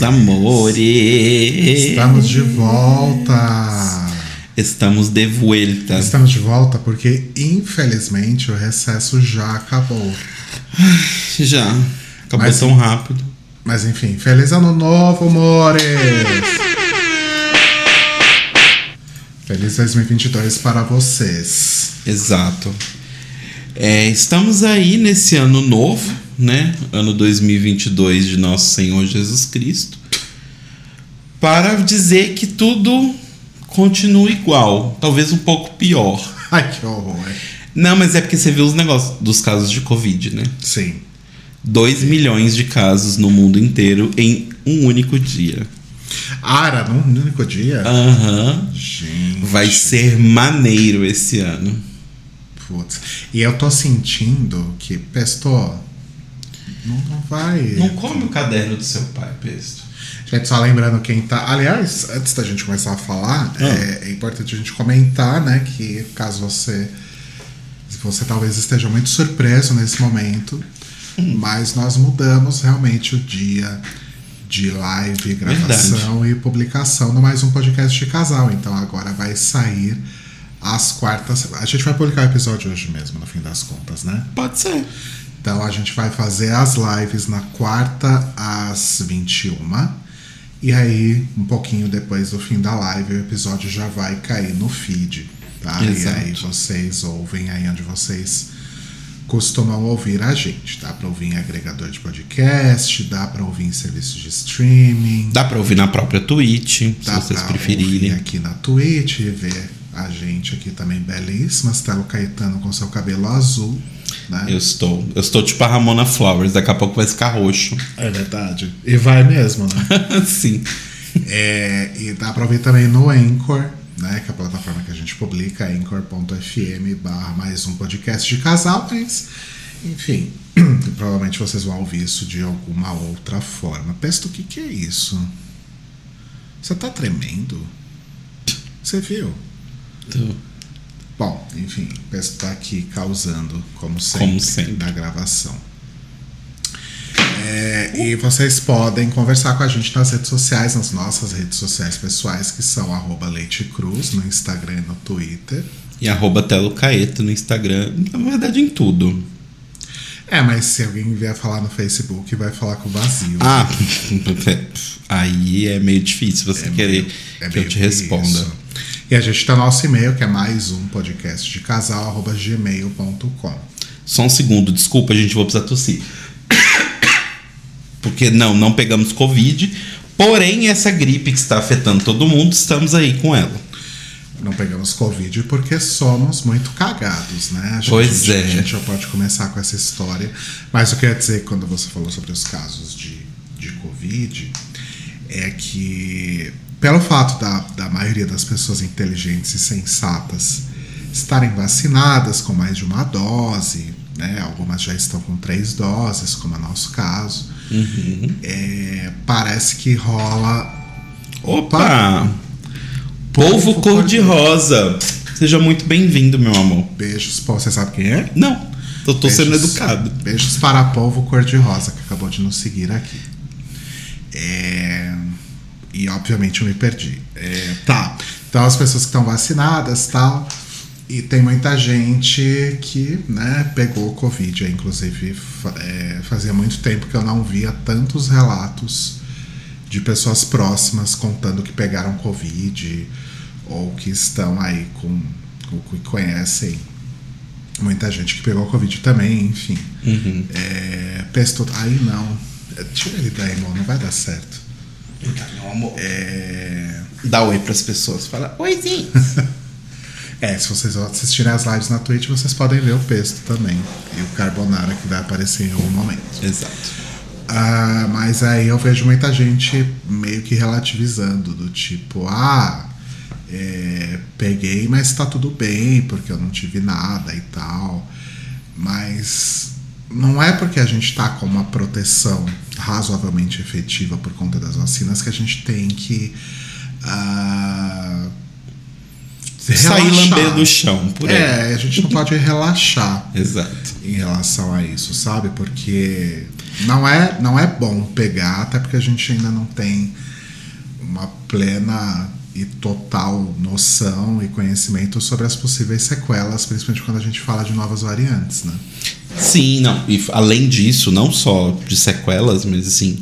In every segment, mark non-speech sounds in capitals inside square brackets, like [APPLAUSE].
Meus amores! Estamos de volta! Estamos de volta. Estamos de volta porque, infelizmente, o recesso já acabou. Já. Acabou Mas- tão rápido. Mas enfim, feliz ano novo, amores! Feliz 2022 para vocês. Exato. É, estamos aí nesse ano novo, né? Ano 2022 de Nosso Senhor Jesus Cristo. Para dizer que tudo continua igual. Talvez um pouco pior. [LAUGHS] Ai, que horror. Não, mas é porque você viu os negócios dos casos de Covid, né? Sim. 2 milhões de casos no mundo inteiro em um único dia. Ah, era num único dia? Aham. Gente. Vai ser maneiro esse ano. Putz. E eu tô sentindo que, Pesto, não, não vai. Não come o caderno do seu pai, Pesto. Gente, só lembrando quem tá. Aliás, antes da gente começar a falar, Ah. é, é importante a gente comentar, né, que caso você. Você talvez esteja muito surpreso nesse momento, Hum. mas nós mudamos realmente o dia de live, gravação e publicação no mais um podcast de casal. Então agora vai sair às quartas. A gente vai publicar o episódio hoje mesmo, no fim das contas, né? Pode ser. Então a gente vai fazer as lives na quarta às 21. E aí, um pouquinho depois do fim da live, o episódio já vai cair no feed. Tá? Exato. E aí vocês ouvem aí onde vocês costumam ouvir a gente. Dá pra ouvir em agregador de podcast, dá pra ouvir em serviços de streaming. Dá pra ouvir na própria Twitch, se Dá vocês pra preferirem. ouvir aqui na Twitch e ver a gente aqui também belíssima. Stelo Caetano com seu cabelo azul. Né? Eu estou. Eu estou tipo a Ramona Flowers, daqui a pouco vai ficar roxo. É verdade. E vai mesmo, né? [LAUGHS] Sim. É, e ouvir também no Anchor, né? Que é a plataforma que a gente publica, anchor.fm barra mais um podcast de casal, mas enfim, [CLEARS THROAT] provavelmente vocês vão ouvir isso de alguma outra forma. Pesto, o que, que é isso? Você tá tremendo? Você viu? Tô- Bom, enfim, o Pesto tá aqui causando, como sempre, Como sempre. na gravação. É, e vocês podem conversar com a gente nas redes sociais, nas nossas redes sociais pessoais, que são arroba Leite Cruz, no Instagram e no Twitter. E arroba Telo Caeto no Instagram. Na verdade, em tudo. É, mas se alguém vier falar no Facebook, vai falar com o vazio. Ah, [LAUGHS] aí é meio difícil você É querer meio- é que eu te responda. isso. E a gente tem o nosso e-mail, que é mais um podcast de casal, gmail.com. Só um segundo, desculpa, a gente vou precisar tossir. [COUGHS] Porque não, não pegamos Covid. Porém, essa gripe que está afetando todo mundo, estamos aí com ela. Não pegamos Covid porque somos muito cagados, né? A gente, Pois é. A gente já pode começar com essa história. Mas o que eu ia dizer quando você falou sobre os casos de, de Covid é que, pelo fato da, da maioria das pessoas inteligentes e sensatas estarem vacinadas com mais de uma dose, né? Algumas já estão com três doses, como é o nosso caso. é, parece que rola Opa! Polvo Polvo cor-de-rosa. Seja muito bem-vindo, meu amor. beijos. Pô, você sabe quem é? Não, tô sendo Beijos- educado. Beijos para Polvo Cor-de-Rosa, que acabou de nos seguir aqui. É, E obviamente eu me perdi. É, Tá. Então as pessoas que estão vacinadas tal. E tem muita gente que né, pegou Covid. Inclusive, é, fazia muito tempo que eu não via tantos relatos de pessoas próximas contando que pegaram Covid ou que estão aí com, com que conhecem muita gente que pegou Covid também, enfim. Uhum. É, pesto, aí não. É, Tira ele daí, irmão, não vai dar certo. Meu amor. É, Dá oi pras pessoas. Fala, oi, gente. [LAUGHS] é, se vocês assistirem as lives na Twitch, vocês podem ver o pesto também. E o carbonara que vai aparecer em algum momento. Exato. Ah, mas aí eu vejo muita gente meio que relativizando, do tipo, ah, é, peguei, mas tá tudo bem, porque eu não tive nada e tal. Mas não é porque a gente tá com uma proteção razoavelmente efetiva por conta das vacinas que a gente tem que ah, sair relaxar. lambendo o chão por aí. É, a gente não pode relaxar Exato. em relação a isso, sabe? Porque não é, não é bom pegar, até porque a gente ainda não tem uma plena e total noção e conhecimento sobre as possíveis sequelas, principalmente quando a gente fala de novas variantes, né? Sim, não. E além disso, não só de sequelas, mas assim,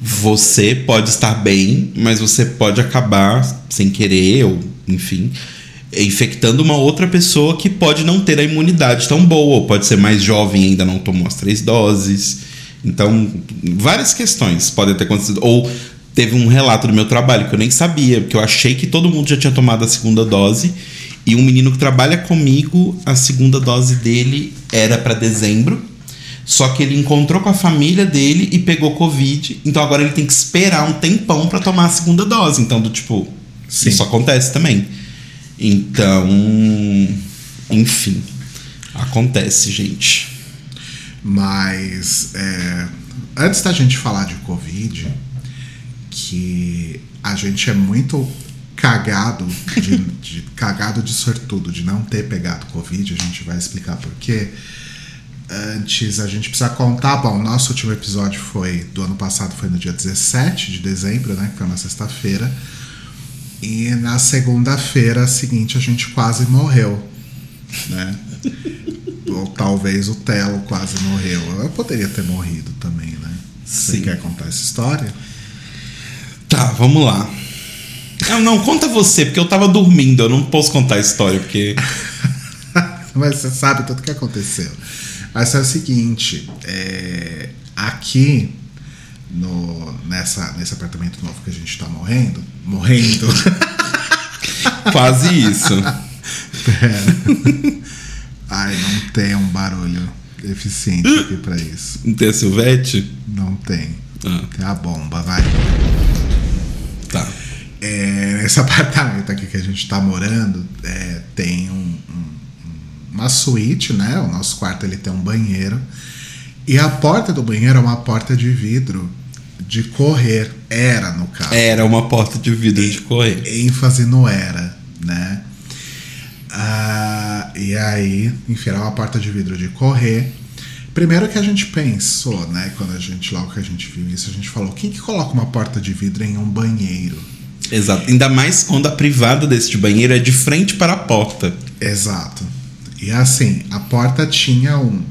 você pode estar bem, mas você pode acabar sem querer, ou enfim, infectando uma outra pessoa que pode não ter a imunidade tão boa, ou pode ser mais jovem e ainda não tomou as três doses. Então, várias questões podem ter acontecido. Ou teve um relato do meu trabalho que eu nem sabia, porque eu achei que todo mundo já tinha tomado a segunda dose. E um menino que trabalha comigo, a segunda dose dele era para dezembro. Só que ele encontrou com a família dele e pegou Covid. Então agora ele tem que esperar um tempão para tomar a segunda dose. Então, do tipo, Sim. isso acontece também. Então, enfim, acontece, gente. Mas é, antes da gente falar de Covid, que a gente é muito cagado de, de- cagado de sortudo de não ter pegado Covid, a gente vai explicar por quê. Antes a gente precisa contar, bom, nosso último episódio foi do ano passado, foi no dia 17 de dezembro, né? Que foi uma sexta-feira. E na segunda-feira seguinte a gente quase morreu, né? Ou talvez o Telo quase morreu. Eu poderia ter morrido também, né? Você Sim. quer contar essa história? Tá, vamos lá. Não, não, conta você, porque eu tava dormindo, eu não posso contar a história, porque. [LAUGHS] Mas você sabe tudo o que aconteceu. Mas é o seguinte, é, aqui no, nessa, nesse apartamento novo que a gente tá morrendo, morrendo, [LAUGHS] Quase isso. pera. Ai, não tem um barulho eficiente aqui pra isso. Não tem a Silvete? Não tem. Ah, Tem a bomba, vai. É, nesse [LAUGHS] apartamento aqui que a gente tá morando, é, tem um- um- uma suíte, né? O nosso quarto ele tem um banheiro. E a porta do banheiro é uma porta de vidro de correr. Era, no caso. Era uma porta de vidro de correr. ênfase no era, né? Ah, e aí, enfim, era uma porta de vidro de correr. Primeiro que a gente pensou, né? Quando a gente, logo que a gente viu isso, a gente falou: quem que coloca uma porta de vidro em um banheiro? Exato. Ainda mais quando a privada deste banheiro é de frente para a porta. Exato. E assim, a porta tinha um,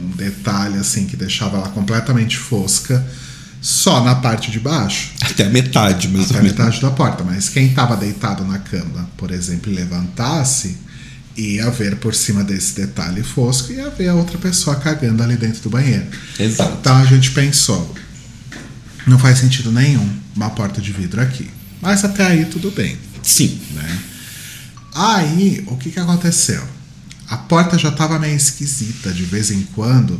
um detalhe assim que deixava ela completamente fosca só na parte de baixo. Até a metade, mais até a metade da porta. Mas quem estava deitado na cama, por exemplo, e levantasse, ia ver por cima desse detalhe fosco e ia ver a outra pessoa cagando ali dentro do banheiro. Exato. Então a gente pensou, não faz sentido nenhum uma porta de vidro aqui. Mas até aí tudo bem, Sim. né? Aí, o que que aconteceu? A porta já estava meio esquisita, de vez em quando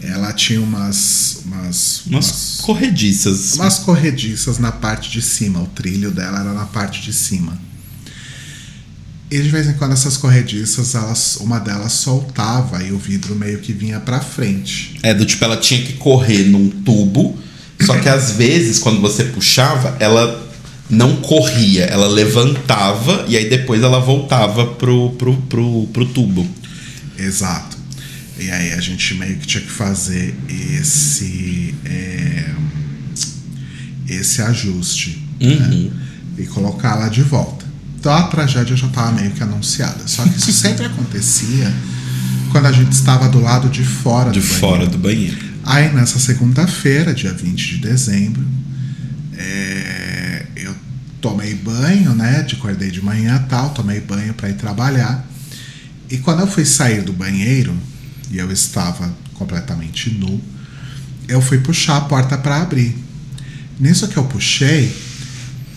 ela tinha umas umas, Umas corrediças. umas corrediças na parte de cima. O trilho dela era na parte de cima. E de vez em quando essas corrediças, elas, uma delas soltava e o vidro meio que vinha pra frente. É, do tipo, ela tinha que correr num tubo, só que às vezes, quando você puxava, ela não corria, ela levantava e aí depois ela voltava pro, pro, pro, pro tubo. Exato. E aí a gente meio que tinha que fazer esse é, esse ajuste Uhum. e colocá-la de volta. Então a tragédia já estava meio que anunciada. Só que isso sempre acontecia quando a gente estava do lado de fora De do banheiro. fora do banheiro. Aí nessa segunda-feira, dia 20 de dezembro, é, eu tomei banho, né? De acordei de manhã tal, tomei banho para ir trabalhar. E quando eu fui sair do banheiro, e eu estava completamente nu, eu fui puxar a porta para abrir. Nisso que eu puxei,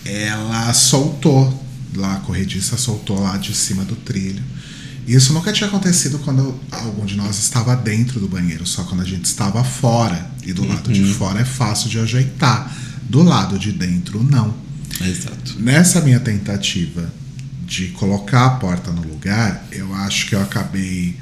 ela soltou lá, a corrediça soltou lá de cima do trilho. Isso nunca tinha acontecido quando algum de nós estava dentro do banheiro, só quando a gente estava fora. E do lado de fora é fácil de ajeitar. Do lado de dentro, não. Exato. Nessa minha tentativa de colocar a porta no lugar, eu acho que eu acabei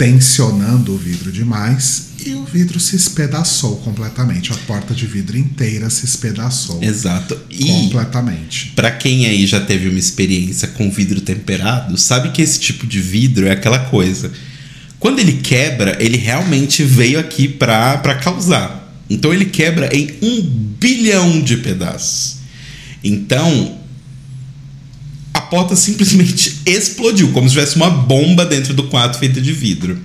tensionando o vidro demais e o vidro se espedaçou completamente. A porta de vidro inteira se espedaçou Exato. E completamente. Pra quem aí já teve uma experiência com vidro temperado, sabe que esse tipo de vidro é aquela coisa. Quando ele quebra, ele realmente veio aqui pra, pra causar. Então ele quebra em um bilhão de pedaços. Então porta simplesmente [LAUGHS] explodiu, como se tivesse uma bomba dentro do quarto feita de vidro.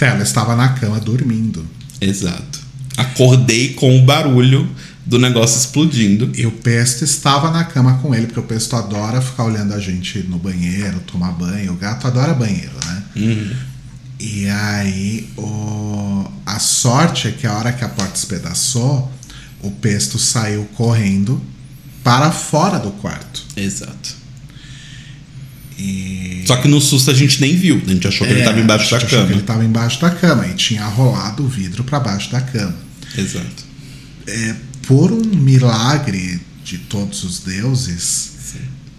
Ela estava na cama dormindo. Exato. Acordei com o barulho do negócio explodindo. E o Pesto estava na cama com ele, porque o Pesto adora ficar olhando a gente no banheiro, tomar banho. O gato adora banheiro, né? E aí, o... a sorte é que a hora que a porta espedaçou, o Pesto saiu correndo para fora do quarto. Exato. E... Só que no susto a gente nem viu. A gente achou que ele É, estava embaixo a da cama. ele estava embaixo da cama e tinha rolado o vidro para baixo da cama. Exato. É, por um milagre de todos os deuses,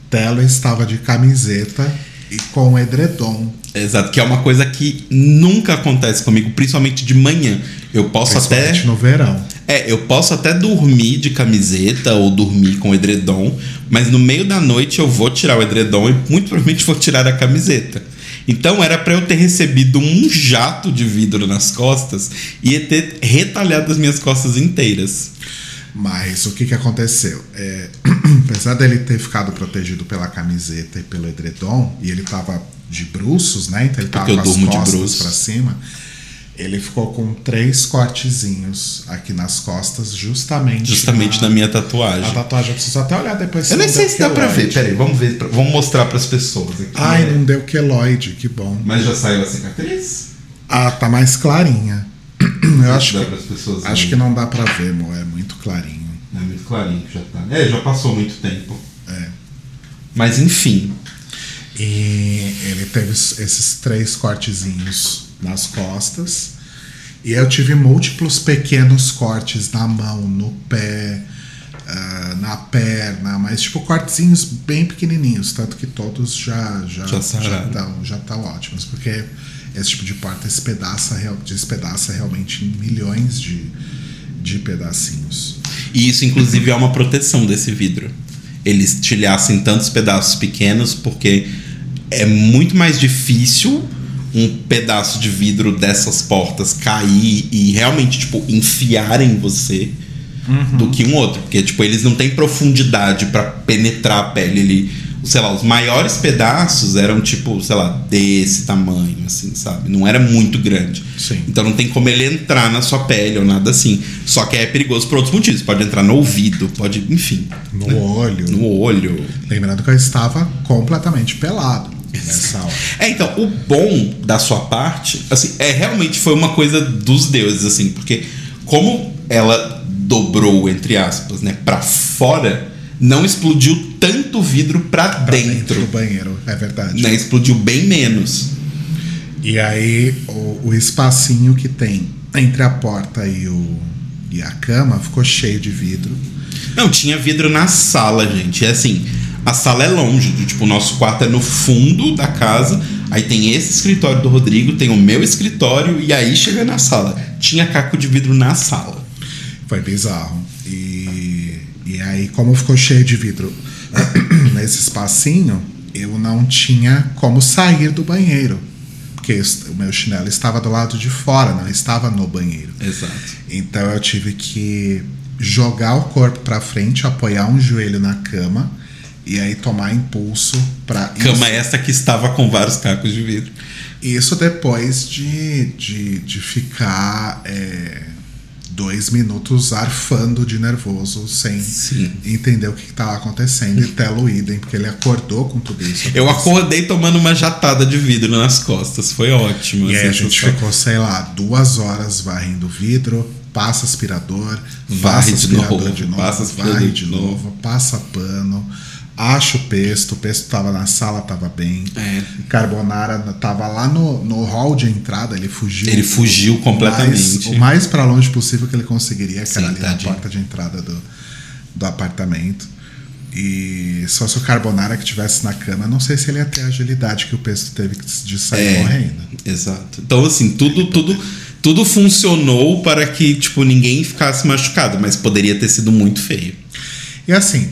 Telo estava de camiseta e com edredom. Exato, que é uma coisa que nunca acontece comigo, principalmente de manhã. Eu posso até. No verão. É, eu posso até dormir de camiseta ou dormir com edredom, mas no meio da noite eu vou tirar o edredom e muito [LAUGHS] provavelmente vou tirar a camiseta. Então era pra eu ter recebido um jato de vidro nas costas e ter retalhado as minhas costas inteiras. Mas o que, que aconteceu? É, [CLEARS THROAT] apesar dele ter ficado protegido pela camiseta e pelo edredom, e ele tava de bruços, né? Então ele tava Porque eu com as durmo de costas pra cima. Ele ficou com três cortezinhos aqui nas costas, justamente. Justamente na minha tatuagem. A tatuagem, eu preciso até olhar depois. Eu nem não sei se dá pra ver. Peraí, vamos ver. Vamos mostrar pras pessoas aqui. Ai, não deu queloide, que bom. Mas já saiu a cicatriz? Ah, tá mais clarinha. Eu acho que, acho que não dá pra ver, mo, é muito clarinho. É muito clarinho que já tá. É, já passou muito tempo. É. Mas enfim. E ele teve esses três cortezinhos nas costas. E eu tive múltiplos pequenos cortes na mão, no pé, ah, na perna, mas tipo cortezinhos bem pequenininhos, tanto que todos já já Já estão já ótimos, porque esse tipo de porta despedaça, despedaça realmente em milhões de, de pedacinhos. E isso, inclusive, é uma proteção desse vidro. Ele estilhaça em tantos pedaços pequenos, porque é muito mais difícil um pedaço de vidro dessas portas cair e realmente, tipo, enfiar em você do que um outro. Porque, tipo, eles não têm profundidade pra penetrar a pele ali. Sei lá, os maiores pedaços eram, tipo, sei lá, desse tamanho, assim, sabe? Não era muito grande. Sim. Então não tem como ele entrar na sua pele ou nada assim. Só que é perigoso por outros motivos. Pode entrar no ouvido, pode, enfim, No olho. no olho. Lembrando que eu estava completamente pelado nessa hora. É, então, o bom da sua parte, assim, é realmente foi uma coisa dos deuses, assim, porque como ela dobrou, entre aspas, né, pra fora, não explodiu tanto vidro pra, Pra dentro. do banheiro, é verdade. Né, explodiu bem menos. E aí o, o espacinho que tem entre a porta e, o, e a cama ficou cheio de vidro. Não, tinha vidro na sala, gente. É assim, a sala é longe, do- tipo, o nosso quarto é no fundo da casa. Aí tem esse escritório do Rodrigo, tem o meu escritório e aí chega na sala. Tinha caco de vidro na sala. Foi bizarro. E, e aí, como ficou cheio de vidro [COUGHS] nesse espacinho, eu não tinha como sair do banheiro. Porque o meu chinelo estava do lado de fora, não estava no banheiro. Exato. Então eu tive que jogar o corpo pra frente, apoiar um joelho na cama e aí tomar impulso para Cama essa que estava com vários cacos de vidro. Isso depois de, de, de ficar é, dois minutos arfando de nervoso sem Sim. entender o que estava acontecendo e Telo idem, porque ele acordou com tudo isso. Eu acordei tomando uma jatada de vidro nas costas. Foi ótimo. E aí a assim, gente só- ficou, sei lá, duas horas varrendo o vidro, passa aspirador, Varre passa de aspirador novo, de novo, passa varre de de novo, passa pano, acha o pesto, o pesto tava na sala, tava bem. É. Carbonara tava lá no, no hall de entrada, ele fugiu. Ele fugiu completamente. mais- o mais pra longe possível que ele conseguiria, que era ali na tadinho. porta de entrada do, do apartamento. E se fosse o Carbonara que tivesse na cama, não sei se ele ia ter a agilidade que o Pesto teve de sair É. morrendo. Exato. Então, assim, tudo, tudo, tudo funcionou para que, tipo, ninguém ficasse machucado, mas poderia ter sido muito feio. E assim,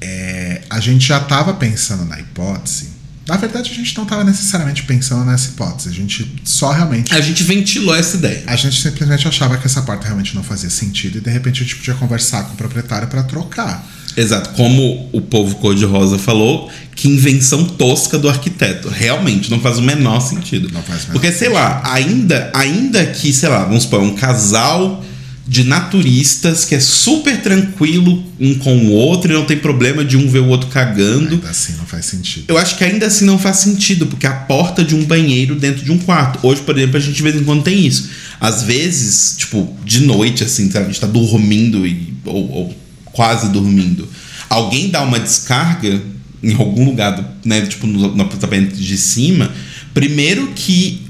é, a gente já estava pensando na hipótese. Na verdade, a gente não estava necessariamente pensando nessa hipótese. A gente só realmente. A gente ventilou essa ideia. A gente simplesmente achava que essa porta realmente não fazia sentido e de repente a gente podia conversar com o proprietário para trocar. Exato. Como o povo cor-de-rosa falou, que invenção tosca do arquiteto. Realmente, não faz o menor sentido. Não faz o menor Porque, sei lá, ainda, ainda que, sei lá, vamos supor, um casal de naturistas que é super tranquilo um com o outro e não tem problema de um ver o outro cagando. Ainda assim não faz sentido. Eu acho que ainda assim não faz sentido, porque a porta de um banheiro dentro de um quarto. Hoje, por exemplo, a gente de vez em quando tem isso. Às vezes, tipo, de noite, assim, sabe? A gente tá dormindo e, ou, ou quase dormindo. Alguém dá uma descarga em algum lugar, do, né? Tipo, no, no apartamento de cima. Primeiro que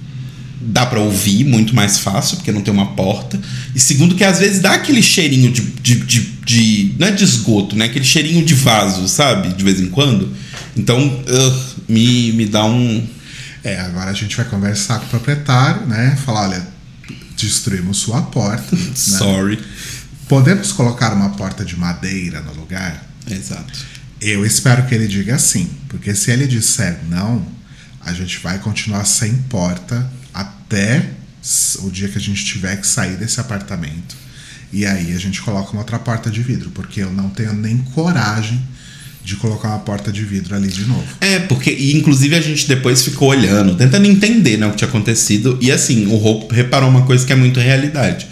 dá pra ouvir muito mais fácil, porque não tem uma porta. E segundo que às vezes dá aquele cheirinho de. de, de, de- não é de esgoto, né? Aquele cheirinho de vaso, sabe? De vez em quando. Então, ugh, me, me dá um. É, agora a gente vai conversar com o proprietário, né? Falar, olha, destruímos sua porta. né? [LAUGHS] Sorry. Podemos colocar uma porta de madeira no lugar? Exato. Eu espero que ele diga sim, porque se ele disser não, a gente vai continuar sem porta até o dia que a gente tiver que sair desse apartamento. E aí a gente coloca uma outra porta de vidro, porque eu não tenho nem coragem de colocar uma porta de vidro ali de novo. É, porque, e inclusive a gente depois ficou olhando, tentando entender né, o que tinha acontecido. E assim, o Hope reparou uma coisa que é muito realidade.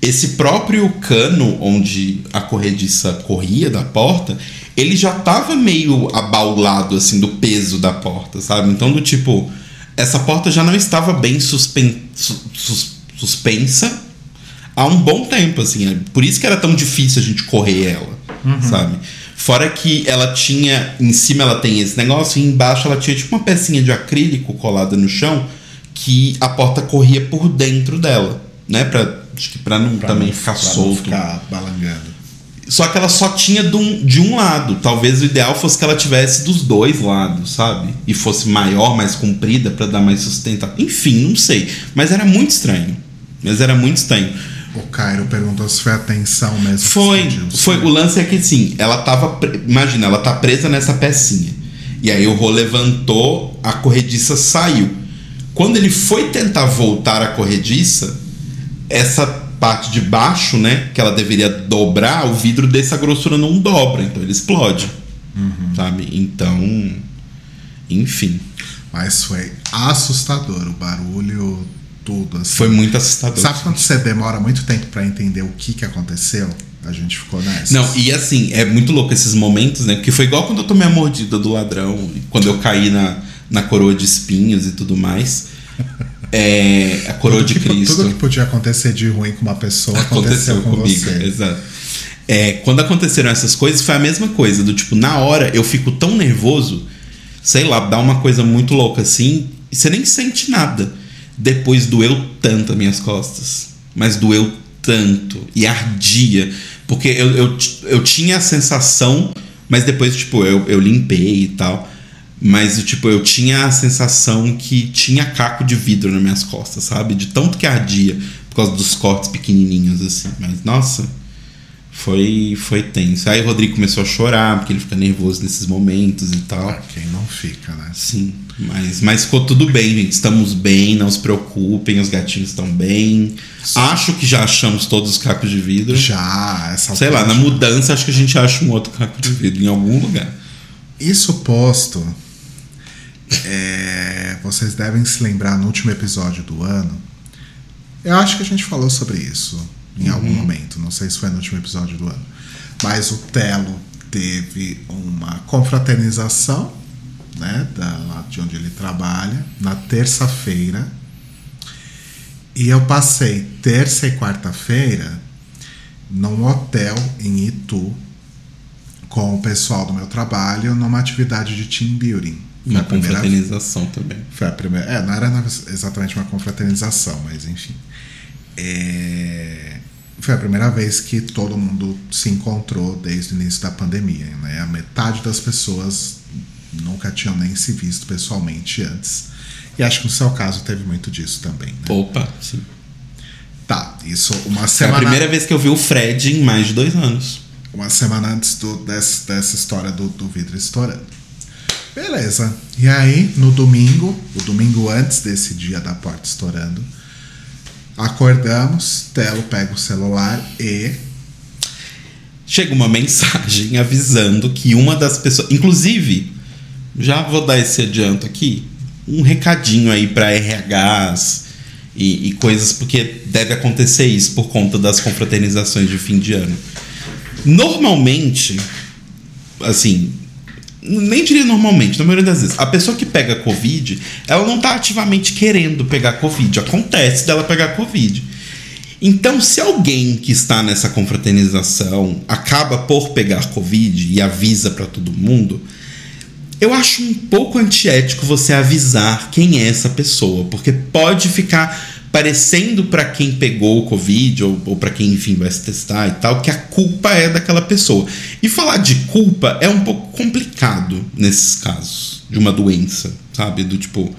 Esse próprio cano onde a corrediça corria da porta, ele já tava meio abaulado, assim, do peso da porta, sabe? Então, do tipo, essa porta já não estava bem suspen su- sus- suspensa há um bom tempo, assim. é Por isso que era tão difícil a gente correr ela, sabe? Fora que ela tinha, em cima ela tem esse negócio e embaixo ela tinha tipo uma pecinha de acrílico colada no chão que a porta corria por dentro dela, né? Pra, acho que pra não Pra também não- ficar pra não solto. ficar balangando. Só que ela só tinha de um, de um lado. Talvez o ideal fosse que ela tivesse dos dois lados, sabe? E fosse maior, mais comprida pra dar mais sustentação. Enfim, não sei. Mas era muito estranho. Mas era muito estranho. O Cairo perguntou se foi a tensão mesmo. Foi, foi. O lance é que sim, ela tava. Imagina, ela tá presa nessa pecinha. E aí o Rô levantou, a corrediça saiu. Quando ele foi tentar voltar a corrediça, essa parte de baixo, né, que ela deveria dobrar, o vidro dessa grossura não dobra, então ele explode. Sabe? Então. Enfim. Mas foi assustador o barulho, tudo. Assim. Foi muito assustador. Sabe quando você demora muito tempo pra entender o que, que aconteceu? A gente ficou nessa. Não, e assim, é muito louco esses momentos, né? Porque foi igual quando eu tomei a mordida do ladrão, quando eu caí na, na coroa de espinhos e tudo mais. [LAUGHS] É, a coroa de Tudo que- Cristo. Tudo que podia acontecer de ruim com uma pessoa aconteceu, aconteceu com comigo. você. Exato. É, quando aconteceram essas coisas, foi a mesma coisa. Do tipo, na hora eu fico tão nervoso, sei lá, dá uma coisa muito louca assim, e você nem sente nada. Depois doeu tanto as minhas costas. Mas doeu tanto. E ardia. Porque eu, eu, eu tinha a sensação, mas depois, tipo, eu, eu limpei e tal. Mas, tipo, eu tinha a sensação que tinha caco de vidro nas minhas costas, sabe? De tanto que ardia, por causa dos cortes pequenininhos, assim. Mas, nossa, foi, foi tenso. Aí o Rodrigo começou a chorar, porque ele fica nervoso nesses momentos e tal. Ah, quem não fica, né? Sim, mas, mas ficou tudo bem, gente. Estamos bem, não se preocupem, os gatinhos estão bem. Acho que já achamos todos os cacos de vidro. Já, essa Sei lá, na mudança acho que a gente acha um outro caco de vidro em algum lugar. Isso posto, é, vocês devem se lembrar no último episódio do ano. Eu acho que a gente falou sobre isso em algum momento. Não sei se foi no último episódio do ano. Mas o Telo teve uma confraternização, né, da, lá de onde ele trabalha, na terça-feira. E eu passei terça e quarta-feira num hotel em Itu com o pessoal do meu trabalho numa atividade de team building. Foi Uma confraternização também. foi a primeira. É, não era exatamente uma confraternização, mas enfim. É, foi a primeira vez que todo mundo se encontrou desde o início da pandemia. Né? A metade das pessoas nunca tinham nem se visto pessoalmente antes. E acho que no seu caso teve muito disso também. Né? Opa, sim. Tá, isso uma Foi semana. a primeira vez que eu vi o Fred em mais de dois anos. Uma semana antes do, dessa, dessa história do, do vidro estourando. Beleza. E aí, no domingo, o domingo antes desse dia da porta estourando, acordamos, Telo pega o celular e. Chega uma mensagem avisando que uma das pessoas. Inclusive, já vou dar esse adianto aqui. Um recadinho aí para RHs e, e coisas, porque deve acontecer isso por conta das confraternizações de fim de ano. Normalmente, assim, nem diria normalmente, na maioria das vezes, a pessoa que pega Covid, ela não tá ativamente querendo pegar Covid. Acontece dela pegar Covid. Então, se alguém que está nessa confraternização acaba por pegar Covid e avisa para todo mundo, eu acho um pouco antiético você avisar quem é essa pessoa, porque pode ficar parecendo para quem pegou o Covid ou, ou para quem, enfim, vai se testar e tal, que a culpa é daquela pessoa. E falar de culpa é um pouco complicado nesses casos de uma doença, sabe? Do tipo.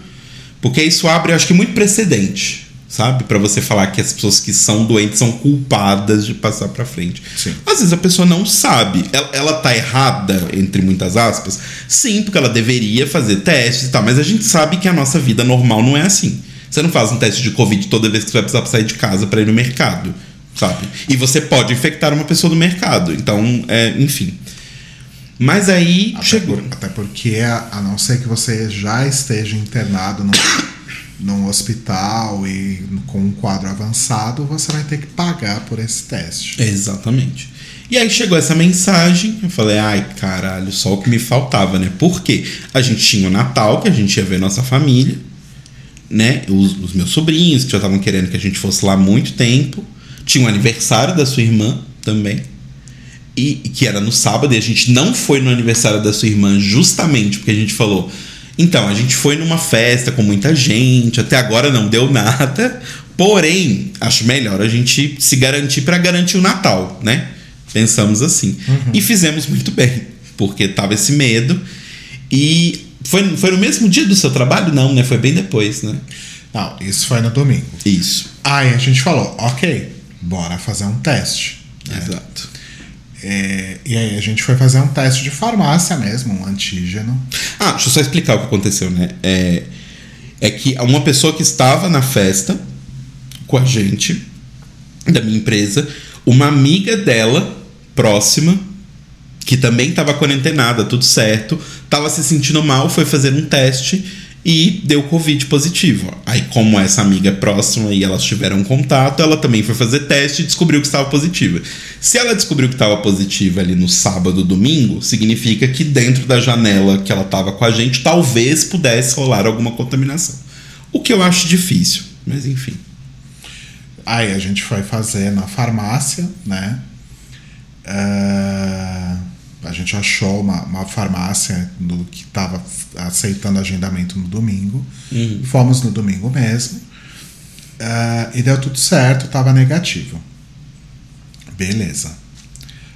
Porque isso abre, acho que, muito precedente, sabe? Para você falar que as pessoas que são doentes são culpadas de passar para frente. Sim. Às vezes a pessoa não sabe. Ela, ela tá errada, entre muitas aspas? Sim, porque ela deveria fazer testes e tal, mas a gente sabe que a nossa vida normal não é assim. Você não faz um teste de Covid toda vez que você vai precisar sair de casa para ir no mercado, sabe? E você pode infectar uma pessoa no mercado. Então, é, enfim. Mas aí Até, chegou. por- até porque, a, não ser que você já esteja internado num, [COUGHS] num hospital e com um quadro avançado, você vai ter que pagar por esse teste. Exatamente. E aí chegou essa mensagem, eu falei, ai caralho, só o que me faltava, né? Porque a gente tinha o Natal, que a gente ia ver nossa família, né? Os, os meus sobrinhos, que já estavam querendo que a gente fosse lá há muito tempo. Tinha o aniversário da sua irmã também. E, que era no sábado, e a gente não foi no aniversário da sua irmã justamente porque a gente falou. Então, a gente foi numa festa com muita gente, até agora não deu nada. Porém, acho melhor a gente se garantir para garantir o Natal, né? Pensamos assim. E fizemos muito bem, porque tava esse medo. E foi, foi no mesmo dia do seu trabalho? Não, né? Foi bem depois, né? Não, isso foi no domingo. Isso. Aí a gente falou, ok, bora fazer um teste. Exato. É, e aí a gente foi fazer um teste de farmácia mesmo, um antígeno. Ah, deixa eu só explicar o que aconteceu, né? É, é que uma pessoa que estava na festa com a gente, da minha empresa, uma amiga dela, próxima, que também estava quarentenada, tudo certo, estava se sentindo mal, foi fazer um teste e deu Covid positivo. Aí, como essa amiga é próxima e elas tiveram contato, ela também foi fazer teste e descobriu que estava positiva. Se ela descobriu que estava positiva ali no sábado, domingo, significa que dentro da janela que ela estava com a gente, talvez pudesse rolar alguma contaminação. O que eu acho difícil, mas enfim. Aí a gente foi fazer na farmácia, né? Ah, a gente achou uma, uma farmácia no, que estava aceitando agendamento no domingo. Fomos no domingo mesmo. Ah, e deu tudo certo, estava negativo. Beleza.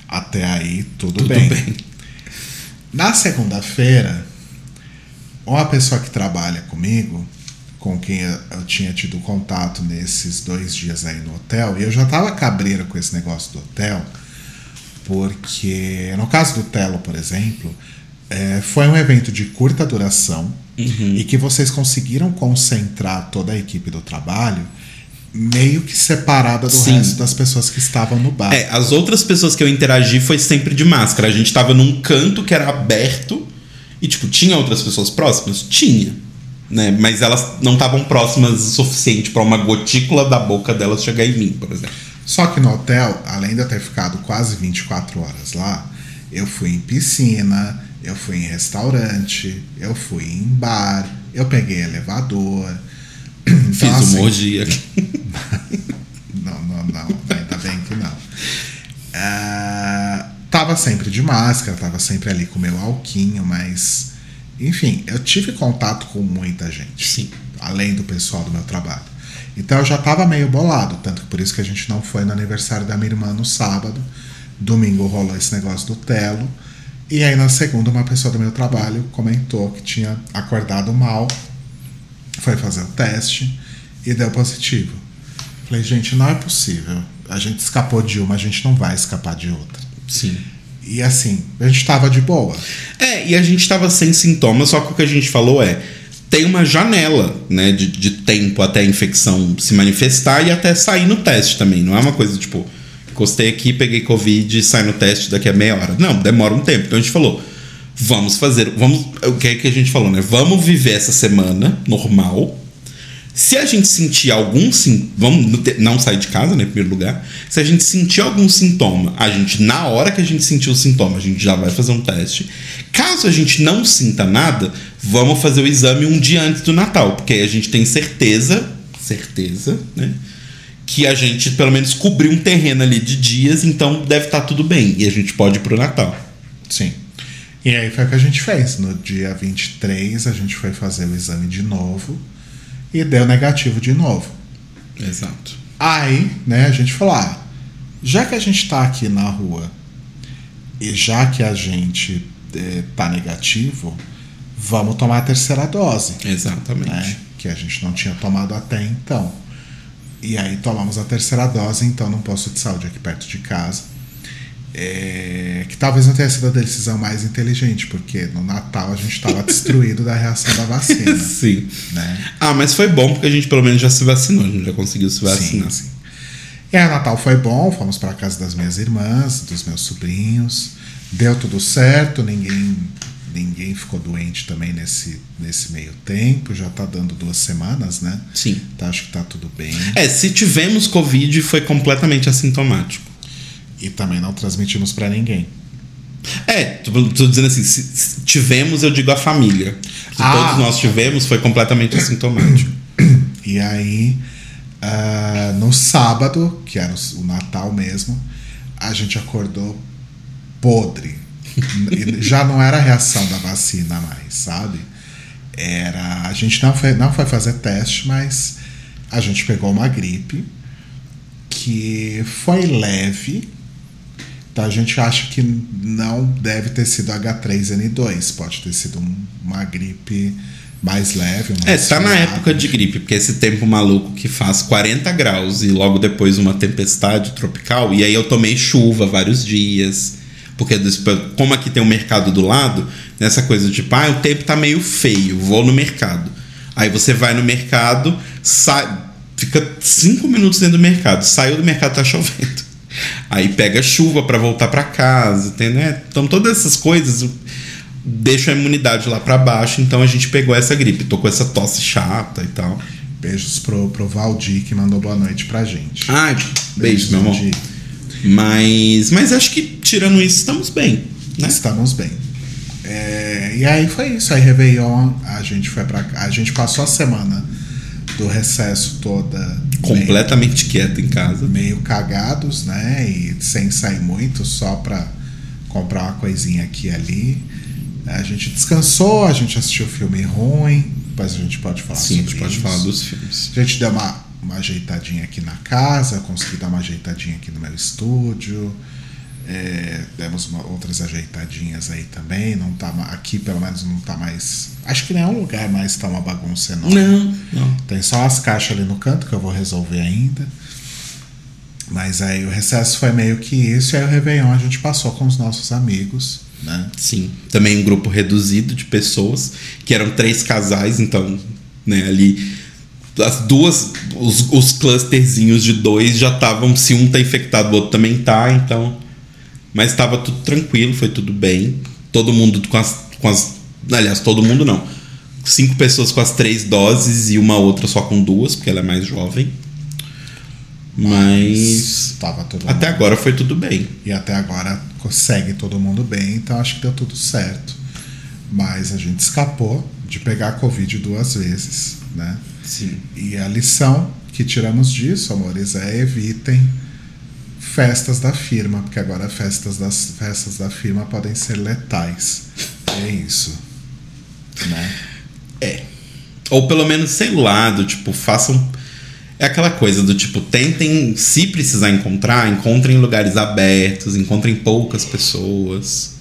Até aí, tudo, Tudo bem. bem. Na segunda-feira, uma pessoa que trabalha comigo, com quem eu eu tinha tido contato nesses dois dias aí no hotel, e eu já tava cabreiro com esse negócio do hotel, porque no caso do Telo, por exemplo, é, foi um evento de curta duração e que vocês conseguiram concentrar toda a equipe do trabalho meio que separada do Sim. resto das pessoas que estavam no bar. É, as outras pessoas que eu interagi foi sempre de máscara. A gente tava num canto que era aberto e, tipo, tinha outras pessoas próximas? Tinha. Né? Mas elas não estavam próximas o suficiente pra uma gotícula da boca delas chegar em mim, por exemplo. Só que no hotel, além de eu ter ficado quase 24 horas lá, eu fui em piscina, eu fui em restaurante, eu fui em bar, eu peguei elevador. [CLEARS THROAT] Então, Fiz assim, uma orgia. [LAUGHS] Não, não, não. Ainda bem que não. Ah, tava sempre de máscara, tava sempre ali com o meu alquinho, mas. Enfim, eu tive contato com muita gente. Sim. Além do pessoal do meu trabalho. Então eu já tava meio bolado, tanto que por isso que a gente não foi no aniversário da minha irmã no sábado. Domingo rolou esse negócio do telo. E aí na segunda uma pessoa do meu trabalho comentou que tinha acordado mal, foi fazer o teste e deu positivo. Falei, gente, não é possível. A gente escapou de uma, a gente não vai escapar de outra. Sim. E assim, a gente tava de boa. É, e a gente tava sem sintomas, só que o que a gente falou é. Tem uma janela né, de, de tempo até a infecção se manifestar e até sair no teste também. Não é uma coisa tipo, encostei aqui, peguei Covid e sai no teste daqui a meia hora. Não, demora um tempo. Então a gente falou, vamos fazer. Vamos. O que é que a gente falou, né? Vamos viver essa semana normal. Se a gente sentir algum sim, vamos não sair de casa, né, em primeiro lugar. Se a gente sentir algum sintoma, a gente na hora que a gente sentir o sintoma, a gente já vai fazer um teste. Caso a gente não sinta nada, vamos fazer o exame um dia antes do Natal, porque aí a gente tem certeza, certeza, né, que a gente pelo menos cobriu um terreno ali de dias, então deve estar tudo bem e a gente pode ir pro Natal. Sim. E aí foi o que a gente fez. No dia 23, a gente foi fazer o exame de novo e deu negativo de novo. Exato. Aí, né, a gente falou: ah, já que a gente tá aqui na rua e já que a gente eh, tá negativo, vamos tomar a terceira dose, Exatamente. né? Que a gente não tinha tomado até então. E aí tomamos a terceira dose, então, num posto de saúde aqui perto de casa. É, que talvez não tenha sido a decisão mais inteligente, porque no Natal a gente estava [LAUGHS] destruído da reação da vacina. [LAUGHS] Sim. né? Ah, mas foi bom porque a gente pelo menos já se vacinou, a gente já conseguiu se vacinar. Sim, sim. E o Natal foi bom, fomos para casa das minhas irmãs, dos meus sobrinhos. Deu tudo certo, ninguém ninguém ficou doente também nesse, nesse meio tempo. Já tá dando duas semanas, né? Sim. Então acho que tá tudo bem. É, se tivemos Covid, foi completamente assintomático. E também não transmitimos para ninguém. É, tô, tô dizendo assim, se, se tivemos, eu digo a família. Se Ah. todos nós tivemos, foi completamente assintomático. [COUGHS] E aí, ah, no sábado, que era o Natal mesmo, a gente acordou podre. Já não era a reação da vacina mais, sabe? Era. A gente não foi, não foi fazer teste, mas a gente pegou uma gripe que foi leve. Então a gente acha que não deve ter sido H3N2, pode ter sido um- uma gripe mais leve. Um É, tá na época de gripe, porque esse tempo maluco que faz 40 graus e logo depois uma tempestade tropical, e aí eu tomei chuva vários dias. Porque como aqui tem um mercado do lado, nessa coisa de tipo, ah, o tempo tá meio feio, vou no mercado. Aí você vai no mercado, sai, fica cinco minutos dentro do mercado, saiu do mercado tá chovendo. Aí pega chuva para voltar para casa, tem, né? Então todas essas coisas deixam a imunidade lá para baixo, então a gente pegou essa gripe, tô com essa tosse chata e tal. Beijos pro, pro Valdir que mandou boa noite pra gente. Ai, beijo, meu amor. Valdir. Mas, mas acho que tirando isso, estamos bem, né? Estamos bem. É, e aí foi isso. Aí Réveillon, a gente foi pra A gente passou a semana do recesso toda Completamente quieto em casa. meio, meio cagados, né? E sem sair muito, só pra comprar uma coisinha aqui e ali. A gente descansou, a gente assistiu filme ruim. Depois a gente pode falar Sim, a sobre gente pode isso. falar dos filmes. A gente deu uma, uma ajeitadinha aqui na casa, consegui dar uma ajeitadinha aqui no meu estúdio. É, demos uma- outras ajeitadinhas aí também. Não tá, aqui pelo menos não tá mais. Acho que nenhum lugar mais tá uma bagunça enorme. Não, não. Tem só as caixas ali no canto que eu vou resolver ainda. Mas aí o recesso foi meio que isso, e aí o Réveillon a gente passou com os nossos amigos, né? Sim. Também um grupo reduzido de pessoas, que eram três casais, então, né, ali. As duas, os, os clusterzinhos de dois já estavam. Se um tá infectado, o outro também tá, então. Mas estava tudo tranquilo, foi tudo bem. Todo mundo com as, com as. Aliás, todo mundo não. Cinco pessoas com as três doses e uma outra só com duas, porque ela é mais jovem. Mas. Tava todo Até mundo- agora foi tudo bem. E até agora segue todo mundo bem, então acho que deu tudo certo. Mas a gente escapou de pegar a Covid duas vezes, né? Sim. E a lição que tiramos disso, amores, é evitem festas da firma, porque agora festas das festas da firma podem ser letais. É isso. Né? É. Ou pelo menos, sei lá, do tipo, façam. é aquela coisa do tipo, tentem, se precisar encontrar, encontrem em lugares abertos, encontrem poucas pessoas,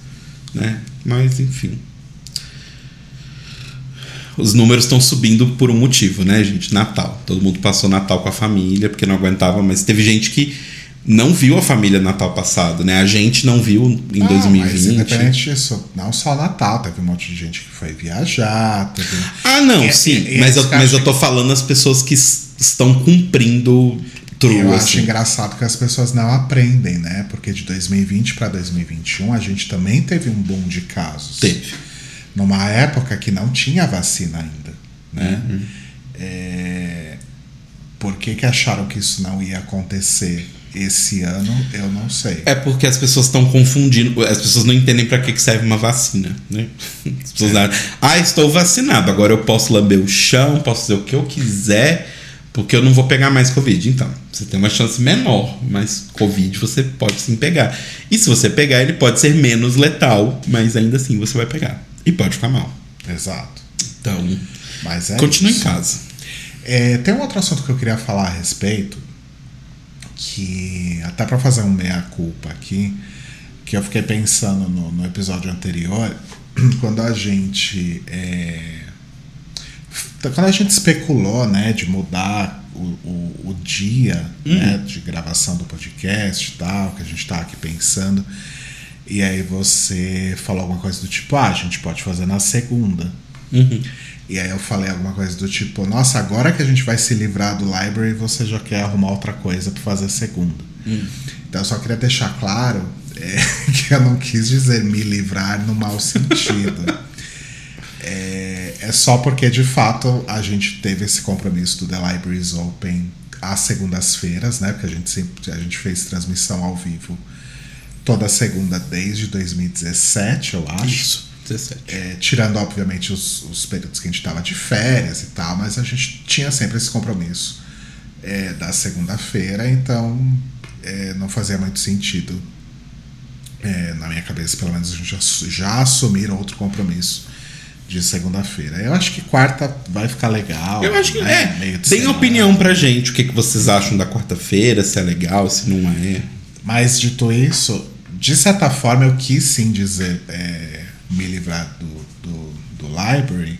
né? Mas, enfim. Os números estão subindo por um motivo, né, gente? Natal. Todo mundo passou Natal com a família porque não aguentava, mas teve gente que não viu a família Natal passado, né? A gente não viu em Ah, 2020. Mas independente disso, não só Natal, teve um monte de gente que foi viajar. Teve... Ah, não, É, sim. é, é mas, eu, mas acho eu tô falando as pessoas que estão cumprindo true, eu acho assim. engraçado que as pessoas não aprendem, né? Porque de 2020 para 2021 a gente também teve um boom de casos. Teve. Numa época que não tinha vacina ainda, né? Uhum. É, Por que, que acharam que isso não ia acontecer esse ano? Eu não sei. É porque as pessoas estão confundindo, as pessoas não entendem pra que serve uma vacina, né? [LAUGHS] As pessoas acham, ah, estou vacinado, agora eu posso lamber o chão, posso fazer o que eu quiser, porque eu não vou pegar mais Covid. Então, você tem uma chance menor, mas Covid você pode sim pegar. E se você pegar, ele pode ser menos letal, mas ainda assim você vai pegar. E pode ficar mal. Exato. Então, Mas é continue isso. em casa. É, tem um outro assunto que eu queria falar a respeito, que até para fazer um meia-culpa aqui, que eu fiquei pensando no, no episódio anterior, [CLEARS THROAT] quando a gente. é, quando a gente especulou né, de mudar o, o, o dia né, de gravação do podcast e tal, que a gente tá aqui pensando. E aí você falou alguma coisa do tipo, ah, a gente pode fazer na segunda. Uhum. E aí eu falei alguma coisa do tipo, nossa, agora que a gente vai se livrar do library, você já quer arrumar outra coisa para fazer segunda. Então eu só queria deixar claro é, [LAUGHS] que eu não quis dizer me livrar no mau sentido. [LAUGHS] é, é só porque de fato a gente teve esse compromisso do The Libraries Open às segundas-feiras, né? Porque a gente sempre a gente fez transmissão ao vivo toda segunda desde 2017, eu acho. Isso, 17. É, tirando, obviamente, os, os períodos que a gente estava de férias e tal, mas a gente tinha sempre esse compromisso é, da segunda-feira, então é, não fazia muito sentido, é, na minha cabeça, pelo menos, a gente já, já assumir outro compromisso de segunda-feira. Eu acho que quarta vai ficar legal. Eu acho que né? é. Meio de Deem semana. opinião pra gente, o que, que vocês acham da quarta-feira, se é legal, se não é. Mas dito isso, de certa forma eu quis sim dizer é, me livrar do, do, do library,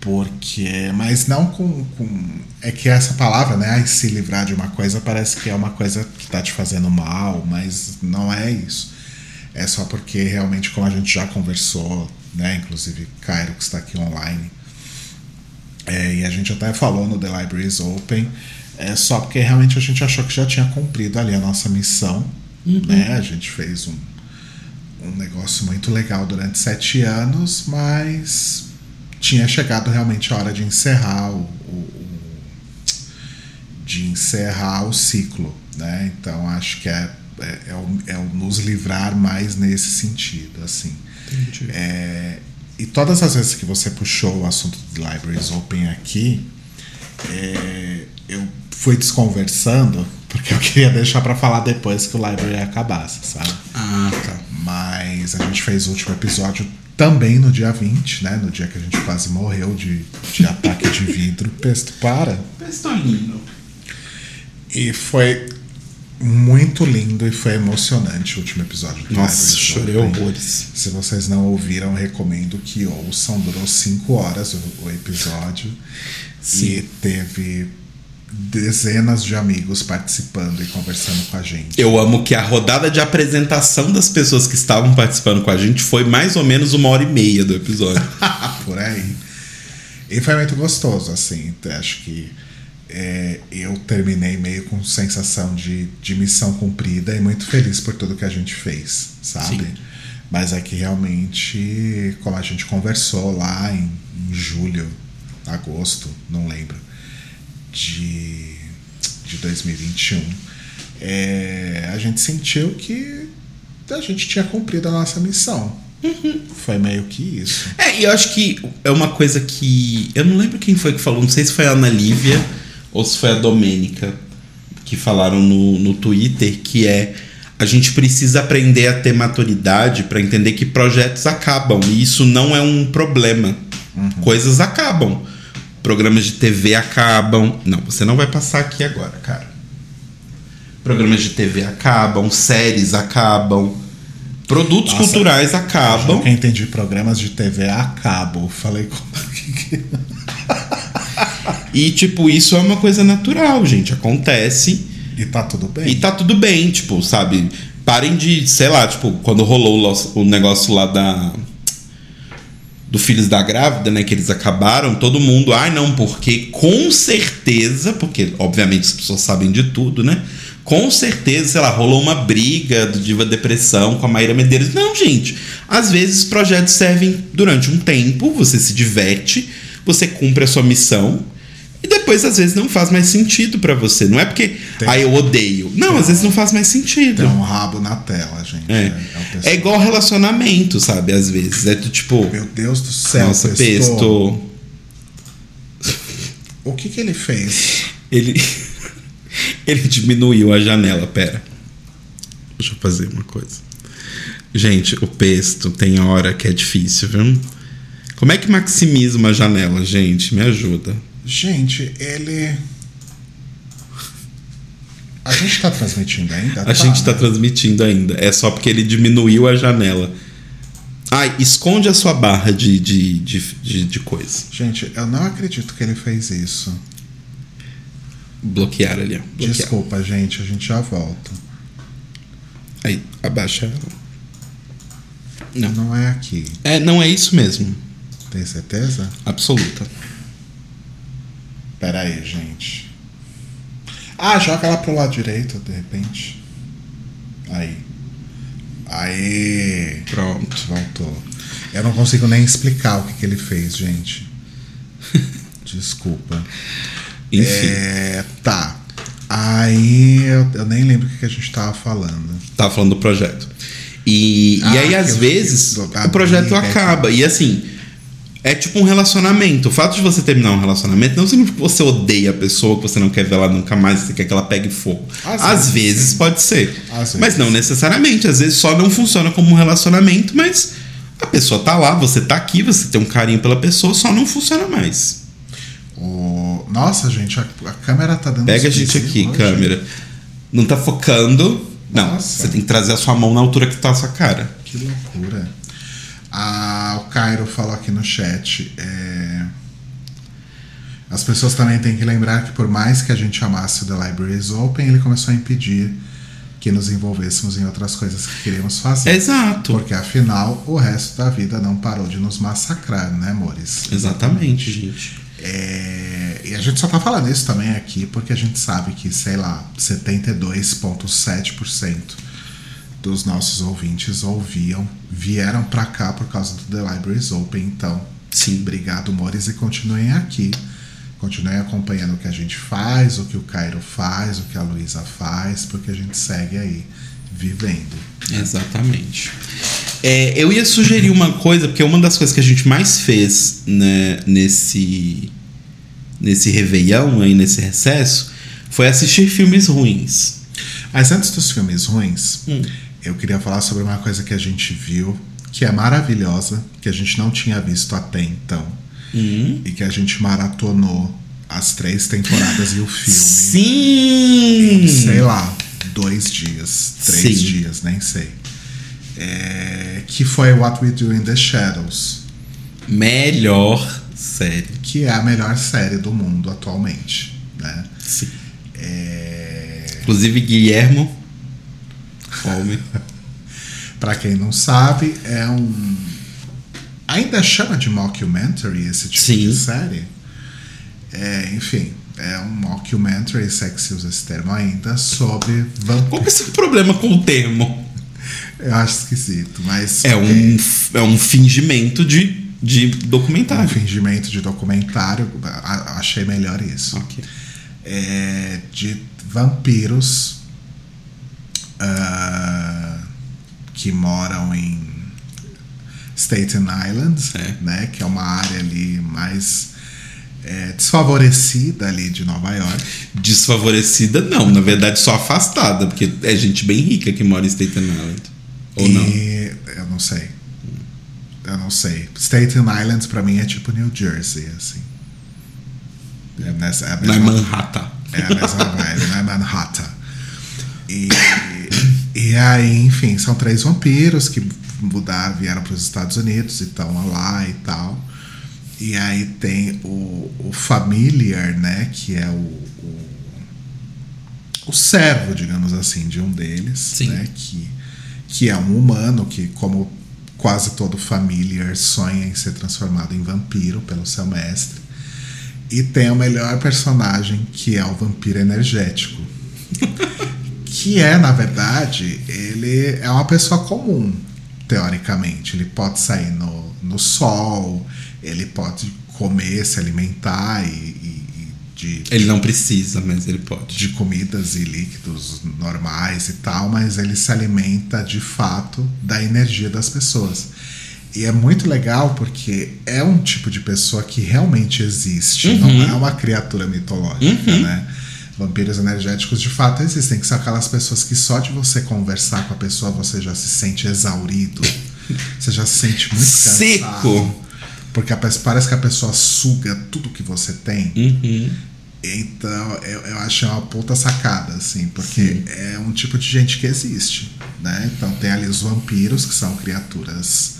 porque. Mas não com, com. É que essa palavra, né? se livrar de uma coisa parece que é uma coisa que tá te fazendo mal, mas não é isso. É só porque realmente, como a gente já conversou, né? Inclusive Cairo, que está aqui online, é, e a gente até falou no The Libraries Open, é só porque realmente a gente achou que já tinha cumprido ali a nossa missão. Né? A gente fez um, um negócio muito legal durante sete anos, mas tinha chegado realmente a hora de encerrar o, o- de encerrar o ciclo. Né? Então acho que é, é, é o, é o nos livrar mais nesse sentido. assim. É, e todas as vezes que você puxou o assunto de Libraries Open aqui, é, eu fui desconversando, [LAUGHS] porque eu queria deixar para falar depois que o library acabasse, sabe? Ah, tá. Mas a gente fez o último episódio também no dia 20, né? No dia que a gente quase morreu de, de ataque de vidro. Pesto, para. Pestolino. E foi muito lindo e foi emocionante o último episódio do Nossa, Libraries chorei horrores. Se vocês não ouviram, recomendo que ouçam. Durou cinco horas o, o episódio. Sim. E teve dezenas de amigos participando e conversando com a gente. Eu amo que a rodada de apresentação das pessoas que estavam participando com a gente foi mais ou menos uma hora e meia do episódio. [LAUGHS] Por aí. E foi muito gostoso, assim. Acho que é, eu terminei meio com sensação de, de missão cumprida e muito feliz por tudo que a gente fez, sabe? Sim. Mas é que realmente, como a gente conversou lá em, em julho, agosto, não lembro, de, de 2021, é, a gente sentiu que a gente tinha cumprido a nossa missão. Foi meio que isso. É, e eu acho que é uma coisa que. Eu não lembro quem foi que falou, não sei se foi a Ana Lívia ou se foi a Domênica que falaram no, no Twitter, que é a gente precisa aprender a ter maturidade para entender que projetos acabam. E isso não é um problema. Coisas acabam. Programas de TV acabam. Não, você não vai passar aqui agora, cara. Programas de TV acabam, séries acabam, produtos Nossa, culturais acabam. Eu entendi programas de TV a cabo. Falei [LAUGHS] como que. E, tipo, isso é uma coisa natural, gente. Acontece. E tá tudo bem. E tá tudo bem, tipo, sabe? Parem de, sei lá, tipo, quando rolou o lo- o negócio lá da. Do Filhos da Grávida, né? Que eles acabaram, todo mundo. Ai, não, porque com certeza, porque obviamente as pessoas sabem de tudo, né? Com certeza, sei lá, rolou uma briga do Diva Depressão com a Maíra Medeiros. Não, gente. Às vezes projetos servem durante um tempo, você se diverte, você cumpre a sua missão. E depois, às vezes, não faz mais sentido pra você. Não é porque, ah, eu odeio. Não, Tem às vezes não faz mais sentido. Tem um rabo na tela, gente. É. o pessoal- É igual relacionamento, sabe? Às vezes. É tu, tipo, Meu Deus do céu, nossa, Pesto. pesto. O que que ele fez? Ele. [LAUGHS] ele diminuiu a janela, pera. Deixa eu fazer uma coisa. Gente, o pesto tem hora que é difícil, viu? Como é que maximiza uma janela, gente? Me ajuda. Gente, ele. A gente tá transmitindo ainda? A gente tá né? transmitindo ainda. É só porque ele diminuiu a janela. Ai, esconde a sua barra de, de, de, de, de coisa. Gente, eu não acredito que ele fez isso. Bloquear ali, ó. Bloquear. Desculpa, gente, a gente já volta. Aí, abaixa. Não. Não é aqui. É, não é isso mesmo. Tem certeza? Absoluta. Pera aí, gente. Ah, joga ela pro lado direito, de repente. Aí. Aí. Pronto. Voltou. Eu não consigo nem explicar o que, que ele fez, gente. [LAUGHS] Desculpa. Enfim. É, tá. Aí eu, eu nem lembro o que, que a gente tava falando. Tava falando do projeto. E, e Ah, aí, que às vezes, do- o projeto amiga, acaba. E assim, é tipo um relacionamento. O fato de você terminar um relacionamento não significa que você odeia a pessoa, que você não quer ver ela nunca mais, você quer que ela pegue fogo. Às Às, vezes, vezes, pode ser. Às Mas vezes. não necessariamente. Às vezes só não funciona como um relacionamento, mas a pessoa tá lá, você tá aqui, você tem um carinho pela pessoa, só não funciona mais. O... Nossa, gente, a, a câmera tá dando Pega a gente aqui, hoje. câmera. Não tá focando. Não, Nossa. você tem que trazer a sua mão na altura que tá a sua cara. Que loucura. Ah, o Cairo falou aqui no chat. é, As pessoas também têm que lembrar que, por mais que a gente amasse o The Libraries Open, ele começou a impedir que nos envolvêssemos em outras coisas que queríamos fazer. Exato. Porque afinal, o resto da vida não parou de nos massacrar, né, amores? Exatamente, gente. É, E a gente só tá falando isso também aqui porque a gente sabe que, sei lá, 72,7% dos nossos ouvintes ouviam, vieram pra cá por causa do The Libraries Open. Então, Sim. obrigado, amores, e continuem aqui. Continuem acompanhando o que a gente faz, o que o Cairo faz, o que a Luísa faz, porque a gente segue aí vivendo. Exatamente. É, eu ia sugerir uma coisa, porque uma das coisas que a gente mais fez né, nesse, nesse Réveillon, aí, nesse recesso, foi assistir filmes ruins. Mas antes dos filmes ruins, Hum. Eu queria falar sobre uma coisa que a gente viu, que é maravilhosa, que a gente não tinha visto até então, Hum. e que a gente maratonou as três temporadas e o filme. Sim! Sei lá, dois dias, três Sim. dias, nem sei. É, que foi What We Do in the Shadows, Melhor série. que é a melhor série do mundo atualmente, né? Sim. É, Inclusive, Guilhermo. Fome. Pra quem não sabe, é um. Ainda chama de mockumentary esse tipo Sim. de série? É, enfim, é um mockumentary, se é que se usa esse termo ainda, sobre Qual que é vampiros. seu problema com o termo? Eu acho esquisito, mas. É um, é um fingimento de, de um documentário. fingimento de documentário. achei melhor isso. Ok. É, de vampiros ah, que moram em Staten Island, É. né, que é uma área ali mais é, desfavorecida ali de Nova York. Desfavorecida, não. Na verdade, só afastada, porque é gente bem rica que mora em Staten Island. Ou e não? eu não sei. Eu não sei. Staten Island pra mim é tipo New Jersey, assim. É, nessa, é a Não é mesma- Manhattan. é a mesma vibe, não é Manhattan. E, [COUGHS] e aí, enfim, são três vampiros que mudaram, vieram para os Estados Unidos e estão lá e tal. E aí tem o, o Familiar, né? Que é o, o, o servo, digamos assim, de um deles. Sim. Né, que, que é um humano que, como quase todo Familiar, sonha em ser transformado em vampiro pelo seu mestre. E tem o melhor personagem, que é o vampiro energético. [LAUGHS] que é, na verdade, ele é uma pessoa comum, teoricamente. Ele pode sair no, no sol, ele pode comer, se alimentar e, e- e de, Ele não precisa, mas ele pode. de comidas e líquidos normais e tal, mas ele se alimenta de fato da energia das pessoas. E é muito legal porque é um tipo de pessoa que realmente existe, Uhum. não é uma criatura mitológica, né? Vampiros energéticos de fato existem, que são aquelas pessoas que só de você conversar com a pessoa você já se sente exaurido, [LAUGHS] você já se sente muito cansado. Seco. Porque a parece que a pessoa suga tudo que você tem. Uhum. Então, eu, eu achei uma puta sacada, assim, porque é um tipo de gente que existe, né? Então tem ali os vampiros, que são criaturas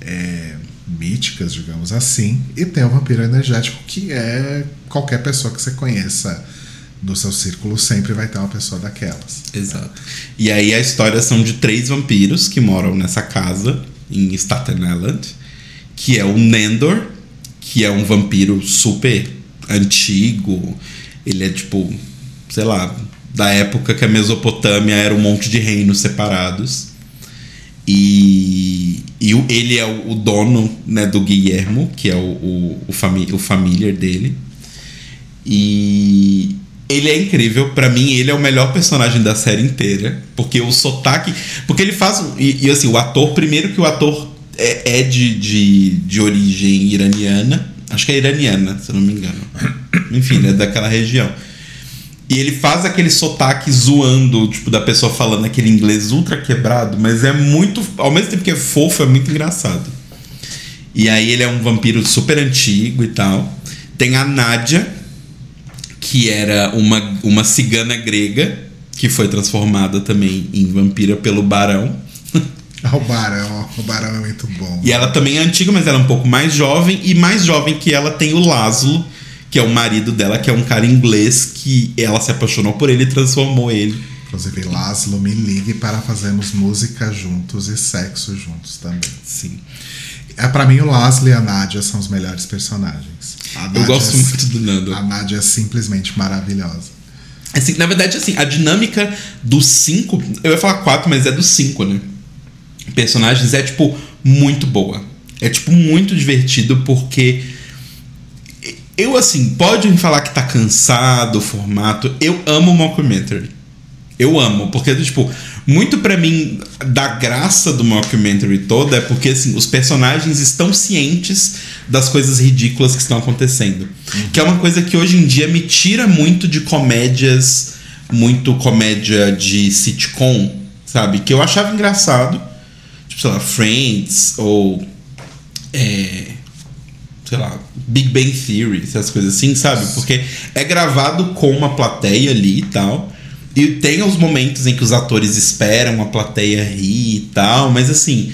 é, míticas, digamos assim, e tem o vampiro energético, que é qualquer pessoa que você conheça no seu círculo, sempre vai ter uma pessoa daquelas. Exato. E aí a história são de três vampiros que moram nessa casa em Staten Island, que é o Nendor, que é um vampiro super antigo. Ele é tipo, sei lá, da época que a Mesopotâmia era um monte de reinos separados. E, e ele é o, dono né, do Guillermo, que é o, o, o, o familiar dele. E ele é incrível. Pra mim, ele é o melhor personagem da série inteira. Porque o sotaque. Porque ele faz. E, e, assim, o ator, primeiro que o ator é, é de, de, de origem iraniana. Acho que é iraniana, se eu não me engano. Enfim, é daquela região. E ele faz aquele sotaque zoando, tipo, da pessoa falando aquele inglês ultra quebrado, mas é muito. Ao mesmo tempo que é fofo, é muito engraçado. E aí ele é um vampiro super antigo e tal. Tem a Nádia, que era uma, uma cigana grega, que foi transformada também em vampira pelo Barão. Ah, O Barão, o Barão é muito bom. E ela também é antiga, mas ela é um pouco mais jovem. E mais jovem que ela tem o Laszlo, que é o marido dela, que é um cara inglês que ela se apaixonou por ele e transformou ele. Inclusive, Laszlo, me ligue para fazermos música juntos e sexo juntos também. Sim. É, pra mim, o Laszlo e a Nádia são os melhores personagens. Eu gosto é- muito do Nando. A Nádia é simplesmente maravilhosa. Assim, na verdade, assim, a dinâmica dos cinco. Eu ia falar quatro, mas é dos cinco, né? Personagens é, tipo, muito boa. É, tipo, muito divertido porque. Eu, assim, pode me falar que tá cansado o formato. Eu amo mockumentary. Eu amo, porque, tipo, muito pra mim da graça do mockumentary toda é porque, assim, os personagens estão cientes das coisas ridículas que estão acontecendo. Que é uma coisa que hoje em dia me tira muito de comédias, muito comédia de sitcom, sabe? Que eu achava engraçado. Tipo, sei lá, Friends ou. É, sei lá, Big Bang Theory, essas coisas assim, sabe? Porque é gravado com uma plateia ali e tal. E tem os momentos em que os atores esperam a plateia rir e tal, mas assim.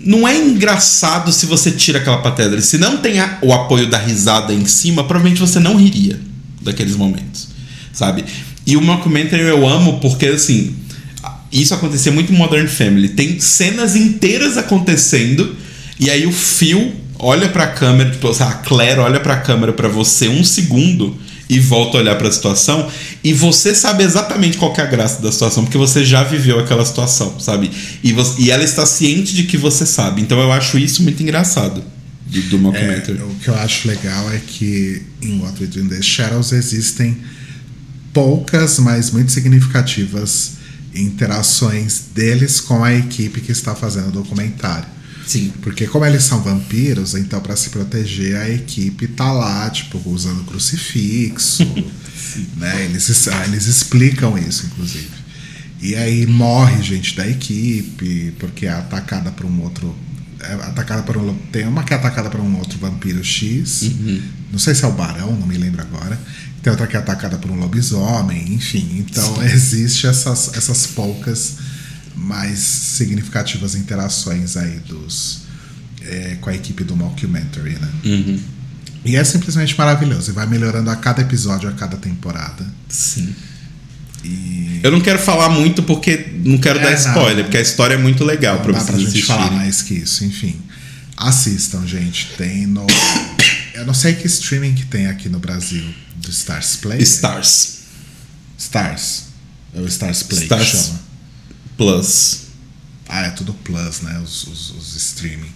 Não é engraçado se você tira aquela plateia. Se não tem a- o apoio da risada em cima, provavelmente você não riria daqueles momentos, sabe? E o mockumentary eu amo porque, assim, isso acontecia muito em Modern Family. Tem cenas inteiras acontecendo e aí o Phil olha pra câmera, tipo, a Claire olha pra câmera pra você um segundo e volta a olhar pra situação e você sabe exatamente qual é a graça da situação, porque você já viveu aquela situação, sabe? E, você- e ela está ciente de que você sabe. Então eu acho isso muito engraçado do, do É, o que eu acho legal é que em What We Do in the Shadows existem poucas, mas muito significativas interações deles com a equipe que está fazendo o documentário. Sim. Porque como eles são vampiros, então para se proteger a equipe tá lá, tipo, usando crucifixo, [LAUGHS] né? Eles, es- ah, eles explicam isso, inclusive. E aí morre gente da equipe, porque é atacada por um outro é atacada por um. Tem uma que é atacada por um outro vampiro X. Uhum. Não sei se é o Barão, não me lembro agora. Tem outra que é atacada por um lobisomem, enfim. Então existe essas, essas poucas mais significativas interações aí dos. é, com a equipe do Mockumentary, né? Uhum. E é simplesmente maravilhoso. E vai melhorando a cada episódio, a cada temporada. Sim. E. Eu não quero falar muito porque não quero É, dar não. spoiler, porque a história é muito legal Não dá vocês pra gente assistirem. falar mais que isso, enfim. Assistam, gente. Tem no. [COUGHS] Eu não sei que streaming que tem aqui no Brasil. Do Stars Play? Stars Stars. É o Stars Play Stars. que chama. Plus. Ah, é tudo Plus, né? Os, os, os streaming.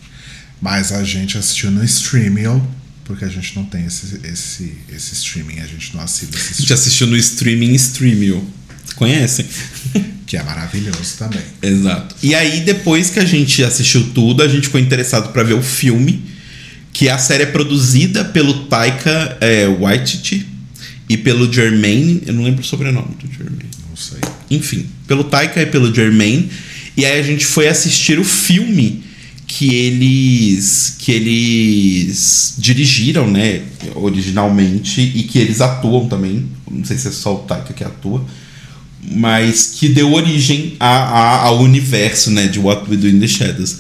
Mas a gente assistiu no Streamio, porque a gente não tem esse, esse, esse streaming. A gente não assina esse A gente streaming. assistiu no streaming Streamio. Conhecem? [LAUGHS] Que é maravilhoso também. Exato. E aí, depois que a gente assistiu tudo, a gente ficou interessado pra ver o filme, que a série é produzida pelo Taika é, Waititi e pelo Jermaine. Eu não lembro o sobrenome do Jermaine. Não sei. Enfim, pelo Taika e pelo Jermaine. E aí a gente foi assistir o filme que eles que eles dirigiram, né, originalmente e que eles atuam também. Não sei se é só o Taika que atua, mas que deu origem a, a- ao universo, né, de What We Do in the Shadows.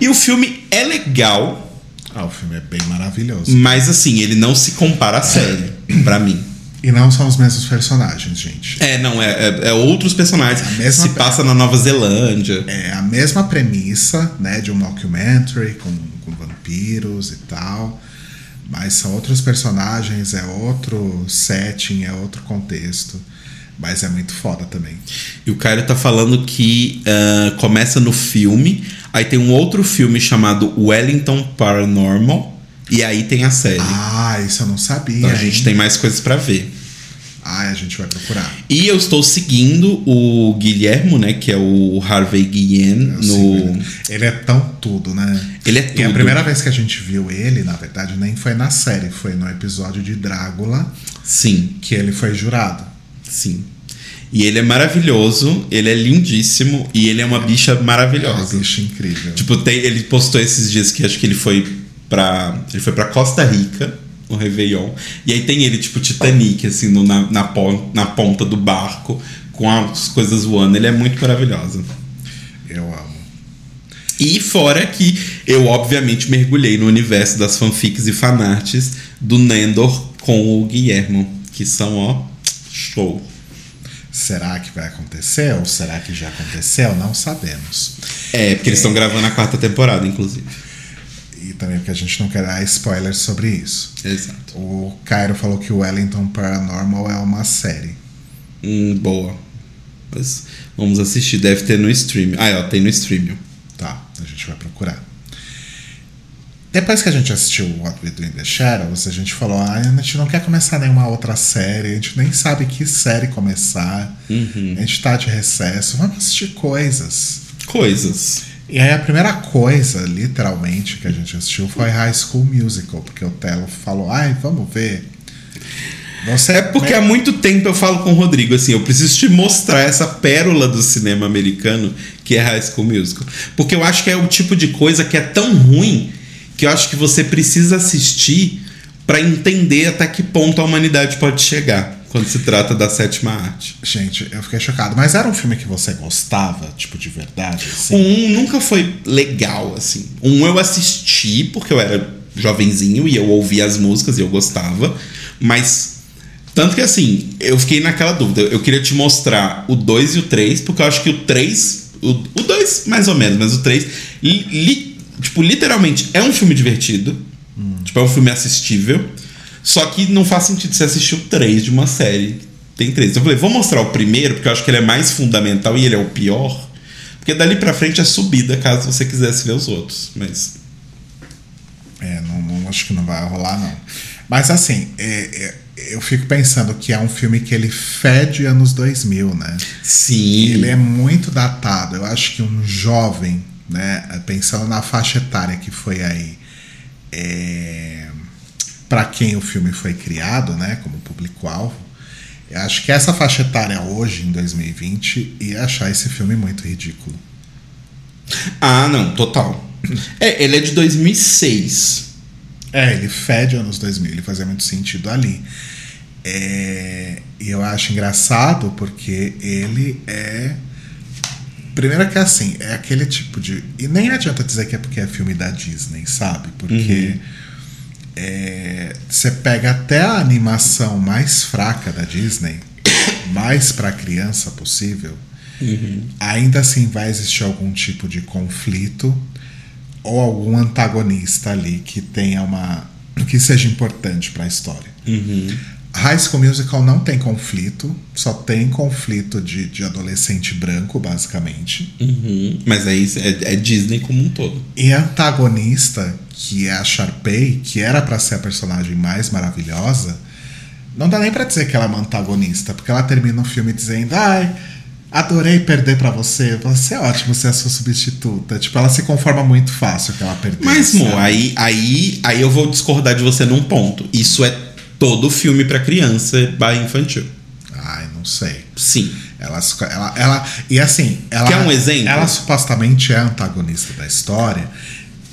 E o filme é legal, Ah, o filme é bem maravilhoso. mas assim, ele não se compara à série, pra mim. E não são os mesmos personagens, gente. É, não, é, é- é outros personagens. Se passa na Nova Zelândia. É a mesma premissa, né, de um mockumentary com, com vampiros e tal, mas são outros personagens, é outro setting, é outro contexto, mas é muito foda também. E o Caio tá falando que ah, começa no filme, aí tem um outro filme chamado Wellington Paranormal, e aí tem a série. Ah, isso eu não sabia. então a gente hein? tem mais coisas pra ver. Ah, a gente vai procurar. E eu estou seguindo o Guilhermo, né, que é o Harvey Guillen Eu no ele. Ele é tão tudo, né? Ele é E a tudo. primeira vez que a gente viu ele, na verdade, nem foi na série, foi no episódio de Drácula, Sim, que ele foi jurado. sim. E ele é maravilhoso, ele é lindíssimo e ele é uma bicha É uma maravilhosa. bicha incrível. Tipo, tem, ele postou esses dias que acho que ele foi pra. Ele foi pra Costa Rica, no Réveillon. E aí tem ele, tipo, Titanic, assim, no- na, na, pon- na ponta do barco, com as coisas voando. Ele é muito maravilhoso. Eu amo. E fora que eu, obviamente, mergulhei no universo das fanfics e fanarts do Nendor com o Guilhermo, que são, ó, show. Será que vai acontecer ou será que já aconteceu? Não sabemos. É, porque eles estão gravando a quarta temporada, inclusive. Também porque a gente não quer dar spoilers sobre isso. Exato. O Cairo falou que o Wellington Paranormal é uma série. Hum, boa. Mas vamos assistir. Deve ter no stream. Ah, ó, tem no stream. Tá, a gente vai procurar. Depois que a gente assistiu What We Do in the Shadows, a gente falou: ah, a gente não quer começar nenhuma outra série, a gente nem sabe que série começar, Uhum. a gente tá de recesso, vamos assistir coisas. Coisas. E aí a primeira coisa, literalmente, que a gente assistiu foi High School Musical, porque o Telo falou, ai, vamos ver. Você É porque há muito tempo eu falo com o Rodrigo assim, eu preciso te mostrar essa pérola do cinema americano que é High School Musical. Porque eu acho que é o tipo de coisa que é tão ruim que eu acho que você precisa assistir pra entender até que ponto a humanidade pode chegar quando se trata da sétima arte. Gente, eu fiquei chocado. Mas era um filme que você gostava, tipo, de verdade? Assim? um nunca foi legal, assim. Um eu assisti porque eu era jovenzinho e eu ouvia as músicas e eu gostava. Mas. Tanto que assim, eu fiquei naquela dúvida. Eu queria te mostrar o 2 e o 3, porque eu acho que o 3. O 2, mais ou menos, mas o 3. Li, li- tipo, literalmente é um filme divertido. Tipo, é um filme assistível. Só que não faz sentido você assistir o 3 de uma série. Tem três. Eu falei, vou mostrar o primeiro, porque eu acho que ele é mais fundamental e ele é o pior. Porque dali pra frente é subida, caso você quisesse ver os outros. Mas. É, não, não- acho que não vai rolar, não. Mas assim, é- é- eu fico pensando que é um filme que ele fede anos 2000, né? Sim. Ele é muito datado. Eu acho que um jovem, né, pensando na faixa etária que foi aí, é, para quem o filme foi criado, né, como público-alvo, acho que essa faixa etária hoje, em 2020, ia achar esse filme muito ridículo. Ah, não, total. É, ele é de 2006. É, ele fede anos 2000, ele fazia muito sentido ali. É, e eu acho engraçado porque ele é. Primeiro que é assim, é aquele tipo de. E nem adianta dizer que é porque é filme da Disney, sabe? Porque é, você pega até a animação mais fraca da Disney, [COUGHS] mais pra criança possível, ainda assim vai existir algum tipo de conflito ou algum antagonista ali que tenha uma. que seja importante pra história. High School Musical não tem conflito, só tem conflito de, de adolescente branco, basicamente. Uhum. Mas aí é, é Disney como um todo. E a antagonista, que é a Sharpay, que era pra ser a personagem mais maravilhosa, não dá nem pra dizer que ela é uma antagonista, porque ela termina o filme dizendo: Ai, adorei perder pra você, você é ótimo ser a sua substituta. Tipo, ela se conforma muito fácil que ela perdeu. Mas, Mo, aí, aí, aí eu vou discordar de você num ponto. Isso é todo filme pra criança barra infantil. Ai, não sei. Sim. Ela, ela, ela, e assim, ela, Quer um exemplo? Ela supostamente é antagonista da história.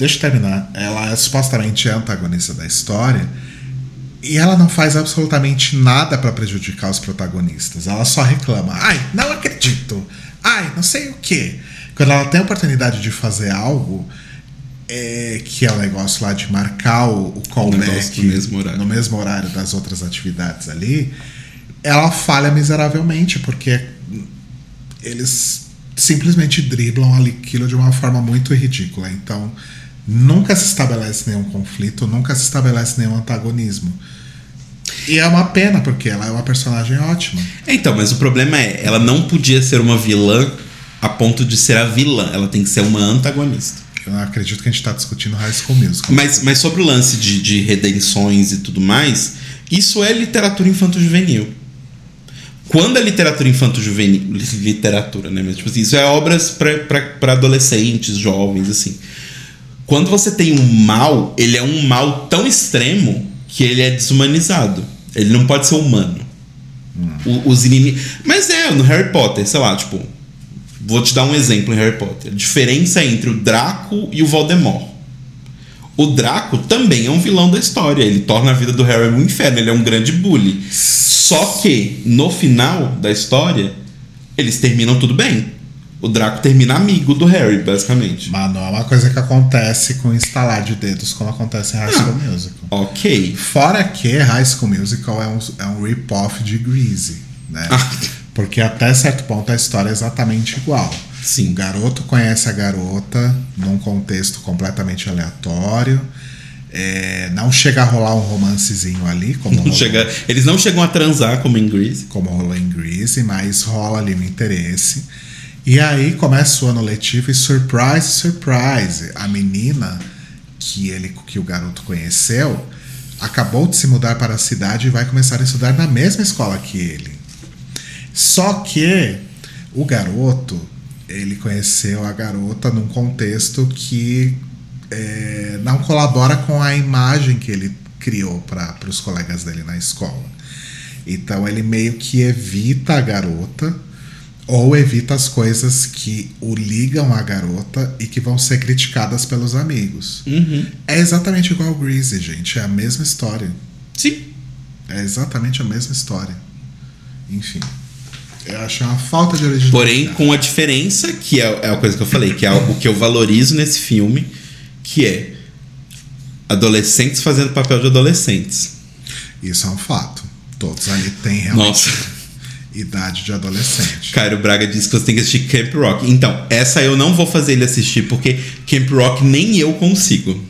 Deixa eu terminar. Ela é, supostamente é a antagonista da história. E ela não faz absolutamente nada pra prejudicar os protagonistas. Ela só reclama. Ai, não acredito. Ai, não sei o quê. Quando ela tem a oportunidade de fazer algo, é, que é o negócio lá de marcar o, o callback no mesmo horário. no mesmo horário das outras atividades ali, ela falha miseravelmente, porque eles simplesmente driblam aquilo de uma forma muito ridícula. Então, nunca se estabelece nenhum conflito, nunca se estabelece nenhum antagonismo. E é uma pena, porque ela é uma personagem ótima. Então, mas o problema é, ela não podia ser uma vilã a ponto de ser a vilã. Ela tem que ser uma antagonista. Eu não acredito que a gente está discutindo High School Musical. Mas, mas sobre o lance de, de redenções e tudo mais, isso é literatura infanto-juvenil. Quando é literatura infanto-juvenil. Literatura, né? Mas, tipo assim, isso é obras para adolescentes, jovens, assim. Quando você tem um mal, ele é um mal tão extremo que ele é desumanizado. Ele não pode ser humano. O- os inimigos. Mas é, no Harry Potter, sei lá, tipo. Vou te dar um exemplo em Harry Potter. A diferença entre o Draco e o Voldemort. O Draco também é um vilão da história. Ele torna a vida do Harry um inferno. Ele é um grande bully. Só que, no final da história, eles terminam tudo bem. O Draco termina amigo do Harry, basicamente. Mas não é uma coisa que acontece com instalar de dedos como acontece em High School Musical. Ok. Fora que High School Musical é um, é um rip-off de Greasy, né? Ah. Porque até certo ponto a história é exatamente igual. Sim. O garoto conhece a garota num contexto completamente aleatório. É, não chega a rolar um romancezinho ali, como Não rolou, chega, eles não chegam a transar como em Grease. como rolou em Greasy, mas rola ali um interesse. E aí começa o ano letivo e surprise, surprise, a menina que ele que o garoto conheceu acabou de se mudar para a cidade e vai começar a estudar na mesma escola que ele. Só que o garoto, ele conheceu a garota num contexto que é, não colabora com a imagem que ele criou para os colegas dele na escola. Então ele meio que evita a garota ou evita as coisas que o ligam à garota e que vão ser criticadas pelos amigos. Uhum. É exatamente igual ao Greasy, gente. É a mesma história. Sim. É exatamente a mesma história. Enfim. Eu acho uma falta de originalidade. Porém, com a diferença, que é, é a coisa que eu falei, que é o que eu valorizo nesse filme, que é adolescentes fazendo papel de adolescentes. Isso é um fato. Todos ali têm realmente Nossa. Idade de adolescente. Cairo Braga disse que você tem que assistir Camp Rock. Então, essa eu não vou fazer ele assistir, porque Camp Rock nem eu consigo.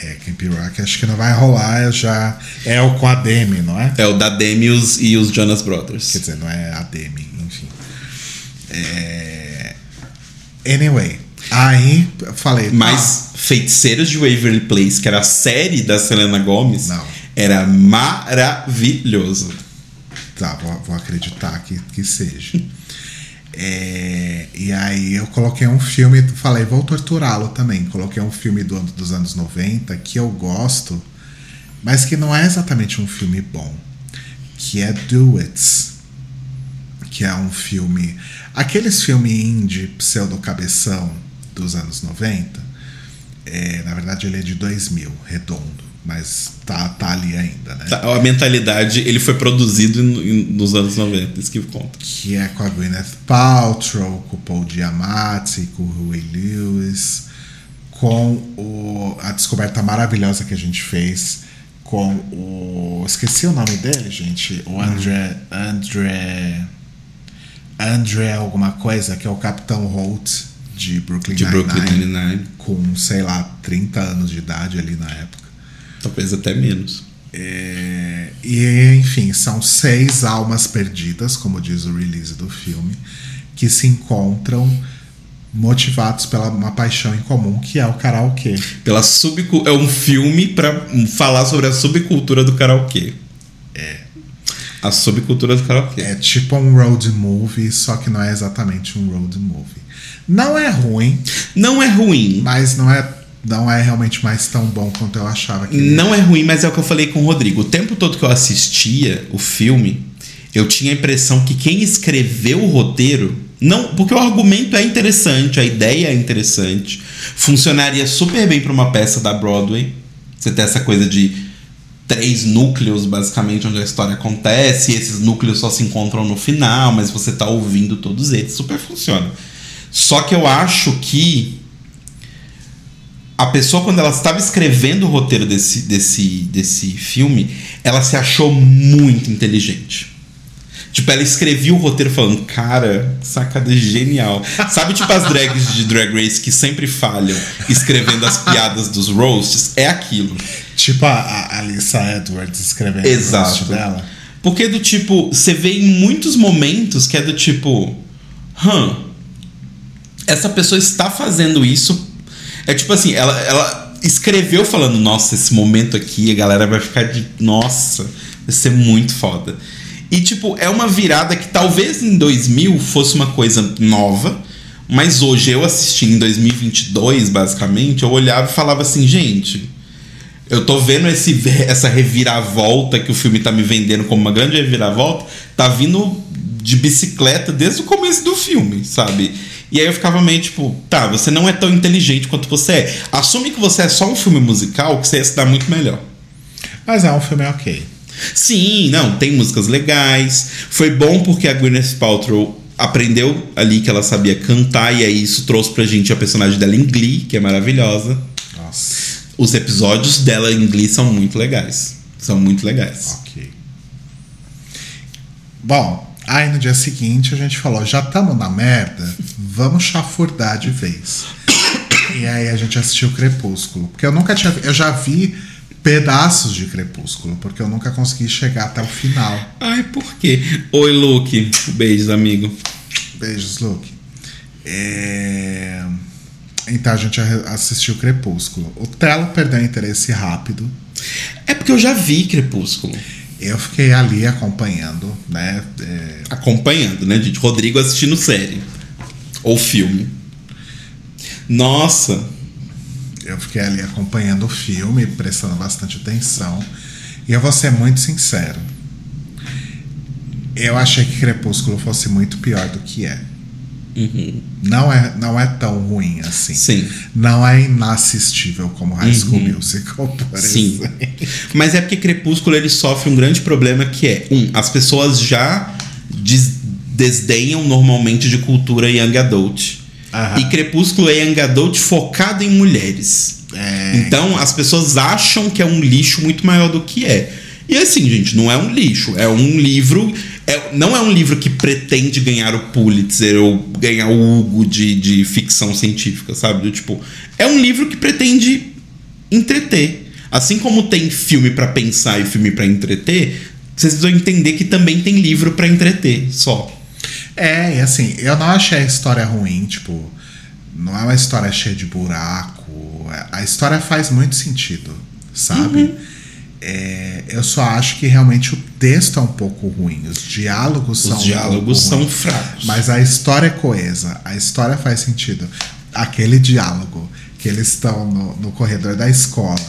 É, Camp Rock acho que não vai rolar, eu já. É o com a Demi, não é? É o da Demi e os, e os Jonas Quer Brothers. dizer, não é a Demi, enfim. É... Anyway, aí eu falei. Mas Feiticeiros de Waverly Place, que era a série da Selena Gomez, Não. era maravilhoso. Tá, vou, vou acreditar que, que seja. [LAUGHS] É, e aí eu coloquei um filme, falei, vou torturá-lo também. Coloquei um filme do, dos anos 90 que eu gosto, mas que não é exatamente um filme bom. Que é Do It. Que é um filme. Aqueles filmes indie pseudo-cabeção dos anos 90, É, na verdade, ele é de 2000, redondo. Mas tá, tá ali ainda, né? Tá, a mentalidade, ele foi produzido nos anos 90, isso que conta. Que é com a Gwyneth Paltrow, com o Paul Giamatti, com o Huey Lewis, com o, a descoberta maravilhosa que a gente fez com o. Esqueci o nome dele, gente. O André. André. André alguma coisa, que é o Capitão Holt de Brooklyn De Brooklyn Nine-Nine, Nine-Nine. com, sei lá, 30 anos de idade ali na época. Talvez até menos. É, e enfim, são seis almas perdidas, como diz o release do filme, que se encontram motivados pela uma paixão em comum, que é o karaokê. Pela subcu é um filme pra falar sobre a subcultura do karaokê. É. A subcultura do karaokê. É tipo um road movie, só que não é exatamente um road movie. Não é ruim, Não é ruim. mas não é, não é realmente mais tão bom quanto eu achava que Não é ruim, mas é o que eu falei com o Rodrigo. O tempo todo que eu assistia o filme, eu tinha a impressão que quem escreveu o roteiro. Não, porque o argumento é interessante, a ideia é interessante. Funcionaria super bem para uma peça da Broadway. Você tem essa coisa de três núcleos, basicamente, onde a história acontece, e esses núcleos só se encontram no final, mas você tá ouvindo todos eles. Super funciona. Só que eu acho que a pessoa, quando ela estava escrevendo o roteiro desse, desse, desse filme, ela se achou muito inteligente. Tipo, ela escrevia o roteiro falando, cara, sacada genial. Sabe, tipo, as drags de Drag Race que sempre falham escrevendo as piadas dos roasts? É aquilo. Tipo a, a Alissa Edwards escrevendo Exato. o rosto dela. Porque do tipo, você vê em muitos momentos que é do tipo, hã, essa pessoa está fazendo isso. É tipo assim, ela, ela escreveu falando, nossa, esse momento aqui, a galera vai ficar de, nossa, vai ser muito foda. E tipo, é uma virada que talvez em 2000 fosse uma coisa nova, mas hoje eu assistindo em 2022, basicamente, eu olhava e falava assim, gente, eu tô vendo esse, essa reviravolta que o filme tá me vendendo como uma grande reviravolta, tá vindo de bicicleta desde o começo do filme, sabe? E aí eu ficava meio tipo, tá, você não é tão inteligente quanto você é. Assume que você é só um filme musical, que você ia se dar muito melhor. Mas é um filme ok. Sim, não, tem músicas legais. Foi bom porque a Gwyneth Paltrow aprendeu ali que ela sabia cantar, e aí isso trouxe pra gente a personagem dela em Glee, que é maravilhosa. Nossa, Os episódios dela em Glee são muito legais. São muito legais. ok. Bom, aí no dia seguinte a gente falou: já estamos na merda, vamos chafurdar de vez. E aí a gente assistiu Crepúsculo. Porque eu nunca tinha. Eu já vi pedaços de Crepúsculo, porque eu nunca consegui chegar até o final. Ai, por quê? Oi, Luke. Beijos, amigo. Beijos, Luke. É, Então a gente assistiu Crepúsculo. O Telo perdeu interesse rápido. É porque eu já vi Crepúsculo. Eu fiquei ali acompanhando, né? É, Acompanhando, né, gente? Rodrigo assistindo série. Ou filme. Nossa. Eu fiquei ali acompanhando o filme, prestando bastante atenção. E eu vou ser muito sincero. Eu achei que Crepúsculo fosse muito pior do que é. Uhum. Não é, não é tão ruim assim. Sim. Não é inassistível como High School Uhum. Musical, por Sim. exemplo. Mas é porque Crepúsculo ele sofre um grande problema que é, um, as pessoas já des- desdenham normalmente de cultura young adult. E Crepúsculo é young adult focado em mulheres. É, Então as pessoas acham que é um lixo muito maior do que é. E assim, gente, não é um lixo. É um livro. é- não é um livro que pretende ganhar o Pulitzer ou ganhar o Hugo de, de ficção científica, sabe? Do tipo, é um livro que pretende entreter. Assim como tem filme pra pensar e filme pra entreter, vocês precisam entender que também tem livro pra entreter, só. É, e assim, eu não achei a história ruim, tipo, não é uma história cheia de buraco. é- A história faz muito sentido, sabe? Uhum. É, eu só acho que realmente o texto é um pouco ruim. Os diálogos são. Os um diálogos pouco são ruins. fracos. Mas a história é coesa, a história faz sentido. Aquele diálogo que eles estão no, no corredor da escola.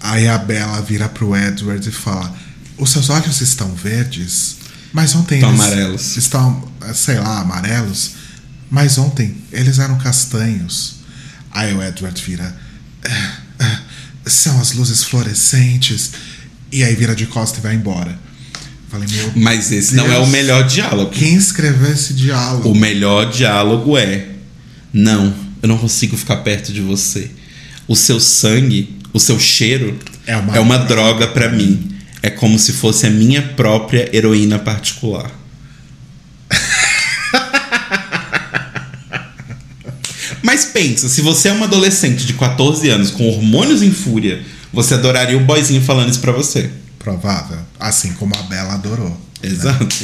Aí a Bella vira pro Edward e fala: Os seus olhos estão verdes? Mas ontem Estão eles amarelos." estão, sei lá, amarelos. Mas ontem eles eram castanhos. Aí o Edward vira: São as luzes fluorescentes. E aí vira de costa e vai embora. Falei, meu Mas esse não é o Deus. melhor diálogo. Quem escreveu esse diálogo? O melhor diálogo é: Não, eu não consigo ficar perto de você. O seu sangue, o seu cheiro É uma é uma droga droga pra mim. É como se fosse a minha própria heroína particular. Mas pensa, se você é uma adolescente de 14 anos com hormônios em fúria, você adoraria o boyzinho falando isso pra você. Provável. Assim como a Bela adorou. Exato.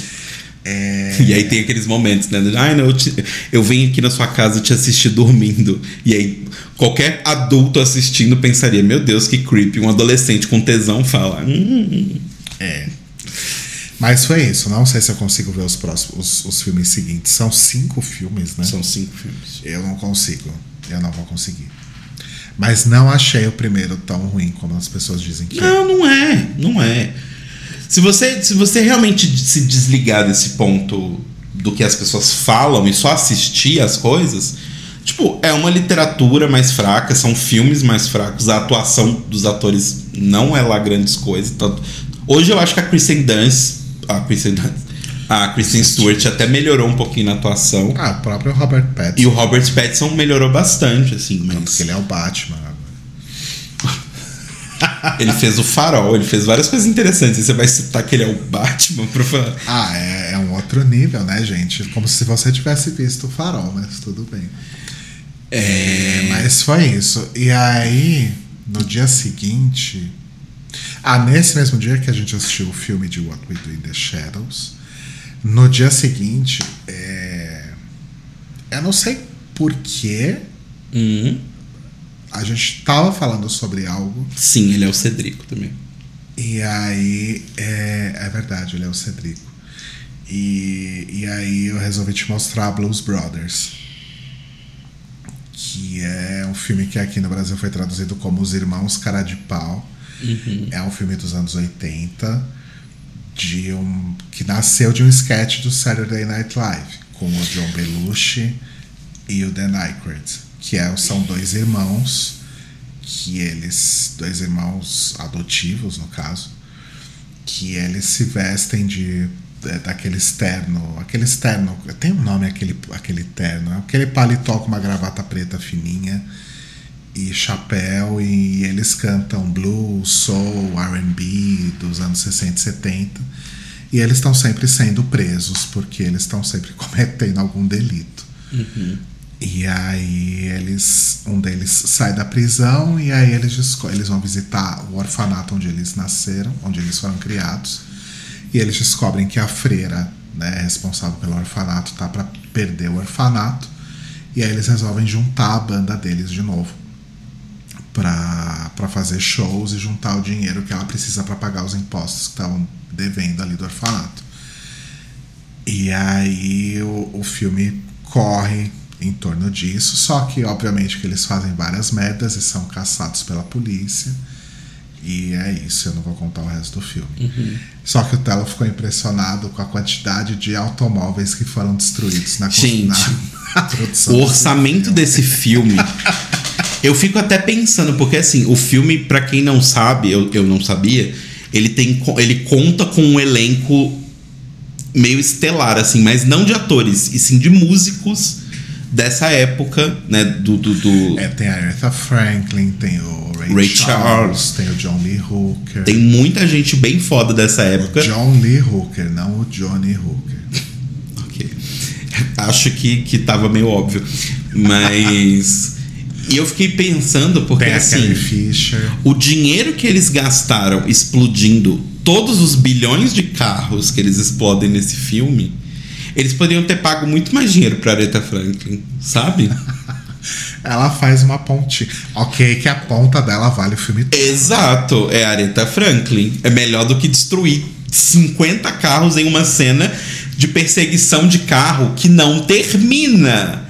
É, E aí tem aqueles momentos, né? Ai, não, eu, te- eu vim aqui na sua casa te assistir dormindo. E aí qualquer adulto assistindo pensaria: Meu Deus, que creepy. Um adolescente com tesão fala. "Hum, é. Mas foi isso. Não sei se eu consigo ver os próximos os, os filmes seguintes. São cinco filmes, né? São cinco filmes. Eu não consigo. Eu não vou conseguir. Mas não achei o primeiro tão ruim como as pessoas dizem que é. Não, não é. Não é. Se você, se você realmente se desligar desse ponto do que as pessoas falam e só assistir as coisas, tipo, é uma literatura mais fraca, são filmes mais fracos, a atuação dos atores não é lá grandes coisas. Tanto, hoje eu acho que a Kristen Dunst, a Kristen a Kristen Stewart até melhorou um pouquinho na atuação. Ah, o próprio Robert Pattinson. E o Robert Pattinson melhorou bastante, assim, mas que ele é o Batman agora. [LAUGHS] ele fez o farol, ele fez várias coisas interessantes. E você vai citar que ele é o Batman pra falar. Ah, é, é um outro nível, né, gente? Como se você tivesse visto o farol, mas tudo bem. É, mas foi isso. E aí, no dia seguinte. Ah, nesse mesmo dia que a gente assistiu o filme de What We Do in the Shadows, no dia seguinte, é, eu não sei porquê Hum. a gente tava falando sobre algo Sim, ele é o Cedrico também. E aí, é, é verdade, ele é o Cedrico. E, e aí eu resolvi te mostrar Blues Brothers. Que é um filme que aqui no Brasil foi traduzido como Os Irmãos Cara de Pau. É um filme dos anos 80, de um, que nasceu de um sketch do Saturday Night Live, com o John Belushi e o Dan Aykroyd. Que é, são dois irmãos que eles, dois irmãos adotivos no caso, que eles se vestem de é, daquele externo, aquele externo, tem um nome aquele aquele terno, aquele paletó com uma gravata preta fininha e chapéu e eles cantam blues, soul, R&B dos anos 60 e 70 e eles estão sempre sendo presos porque eles estão sempre [LAUGHS] cometendo algum delito. E aí eles, um deles sai da prisão e aí eles, eles vão visitar o orfanato onde eles nasceram, onde eles foram criados. E eles descobrem que a freira, né, responsável pelo orfanato, tá para perder o orfanato. E aí eles resolvem juntar a banda deles de novo para fazer shows e juntar o dinheiro que ela precisa para pagar os impostos que estavam devendo ali do orfanato. E aí o, o filme corre em torno disso, só que obviamente que eles fazem várias merdas e são caçados pela polícia. E é isso, eu não vou contar o resto do filme. Só que o Telo ficou impressionado com a quantidade de automóveis que foram destruídos na, Gente, na, [LAUGHS] na produção. O orçamento filme. desse filme. [LAUGHS] Eu fico até pensando, porque assim, o filme, pra quem não sabe, eu, eu não sabia, ele tem ele conta com um elenco meio estelar, assim, mas não de atores, e sim de músicos dessa época, né? Do. do, do- É, tem a Aretha Franklin, tem o Ray, Ray Charles, Charles. tem o John Lee Hooker. Tem muita gente bem foda dessa época. John Lee Hooker, não o Johnny Hooker. Ok. Acho que, que tava meio óbvio. Mas. E eu fiquei pensando, porque a assim. Fisher. O dinheiro que eles gastaram explodindo todos os bilhões de carros que eles explodem nesse filme, eles poderiam ter pago muito mais dinheiro pra Aretha Franklin, sabe? [LAUGHS] Ela faz uma pontinha. Ok, que a ponta dela vale o filme todo. Exato, é Aretha Franklin. É melhor do que destruir 50 carros em uma cena de perseguição de carro que não termina.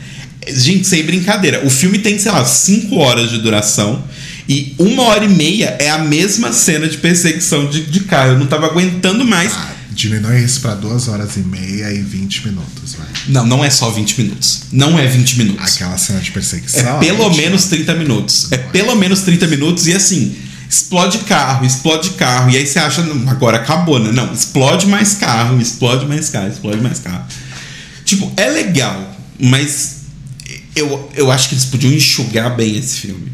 Gente, sem brincadeira. O filme tem, sei lá, 5 horas de duração. E uma hora e meia é a mesma cena de perseguição de, de carro. Eu não tava aguentando mais. Ah, Diminui isso pra 2 horas e meia e 20 minutos, vai. Não, não é só 20 minutos. Não é 20 minutos. Aquela cena de perseguição. É pelo ótima. menos 30 minutos. É pelo menos 30 minutos e assim, explode carro, explode carro. E aí você acha, "Não, agora acabou, né? Não, explode mais carro, explode mais carro, explode mais carro. Tipo, é legal, mas eu, eu acho que eles podiam enxugar bem esse filme.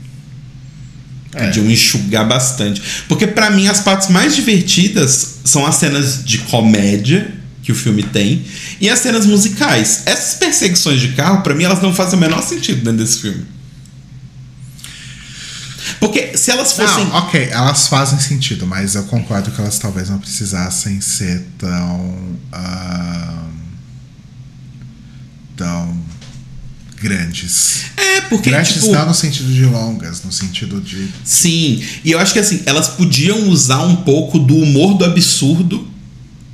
É. Podiam enxugar bastante. Porque pra mim as partes mais divertidas são as cenas de comédia que o filme tem e as cenas musicais. Essas perseguições de carro, pra mim, elas não fazem o menor sentido dentro desse filme. Porque se elas fossem. Não, ok, elas fazem sentido, mas eu concordo que elas talvez não precisassem ser tão. ah, tão grandes. É, porque. grandes tipo, não no sentido de longas, no sentido de. Sim, e eu acho que assim, elas podiam usar um pouco do humor do absurdo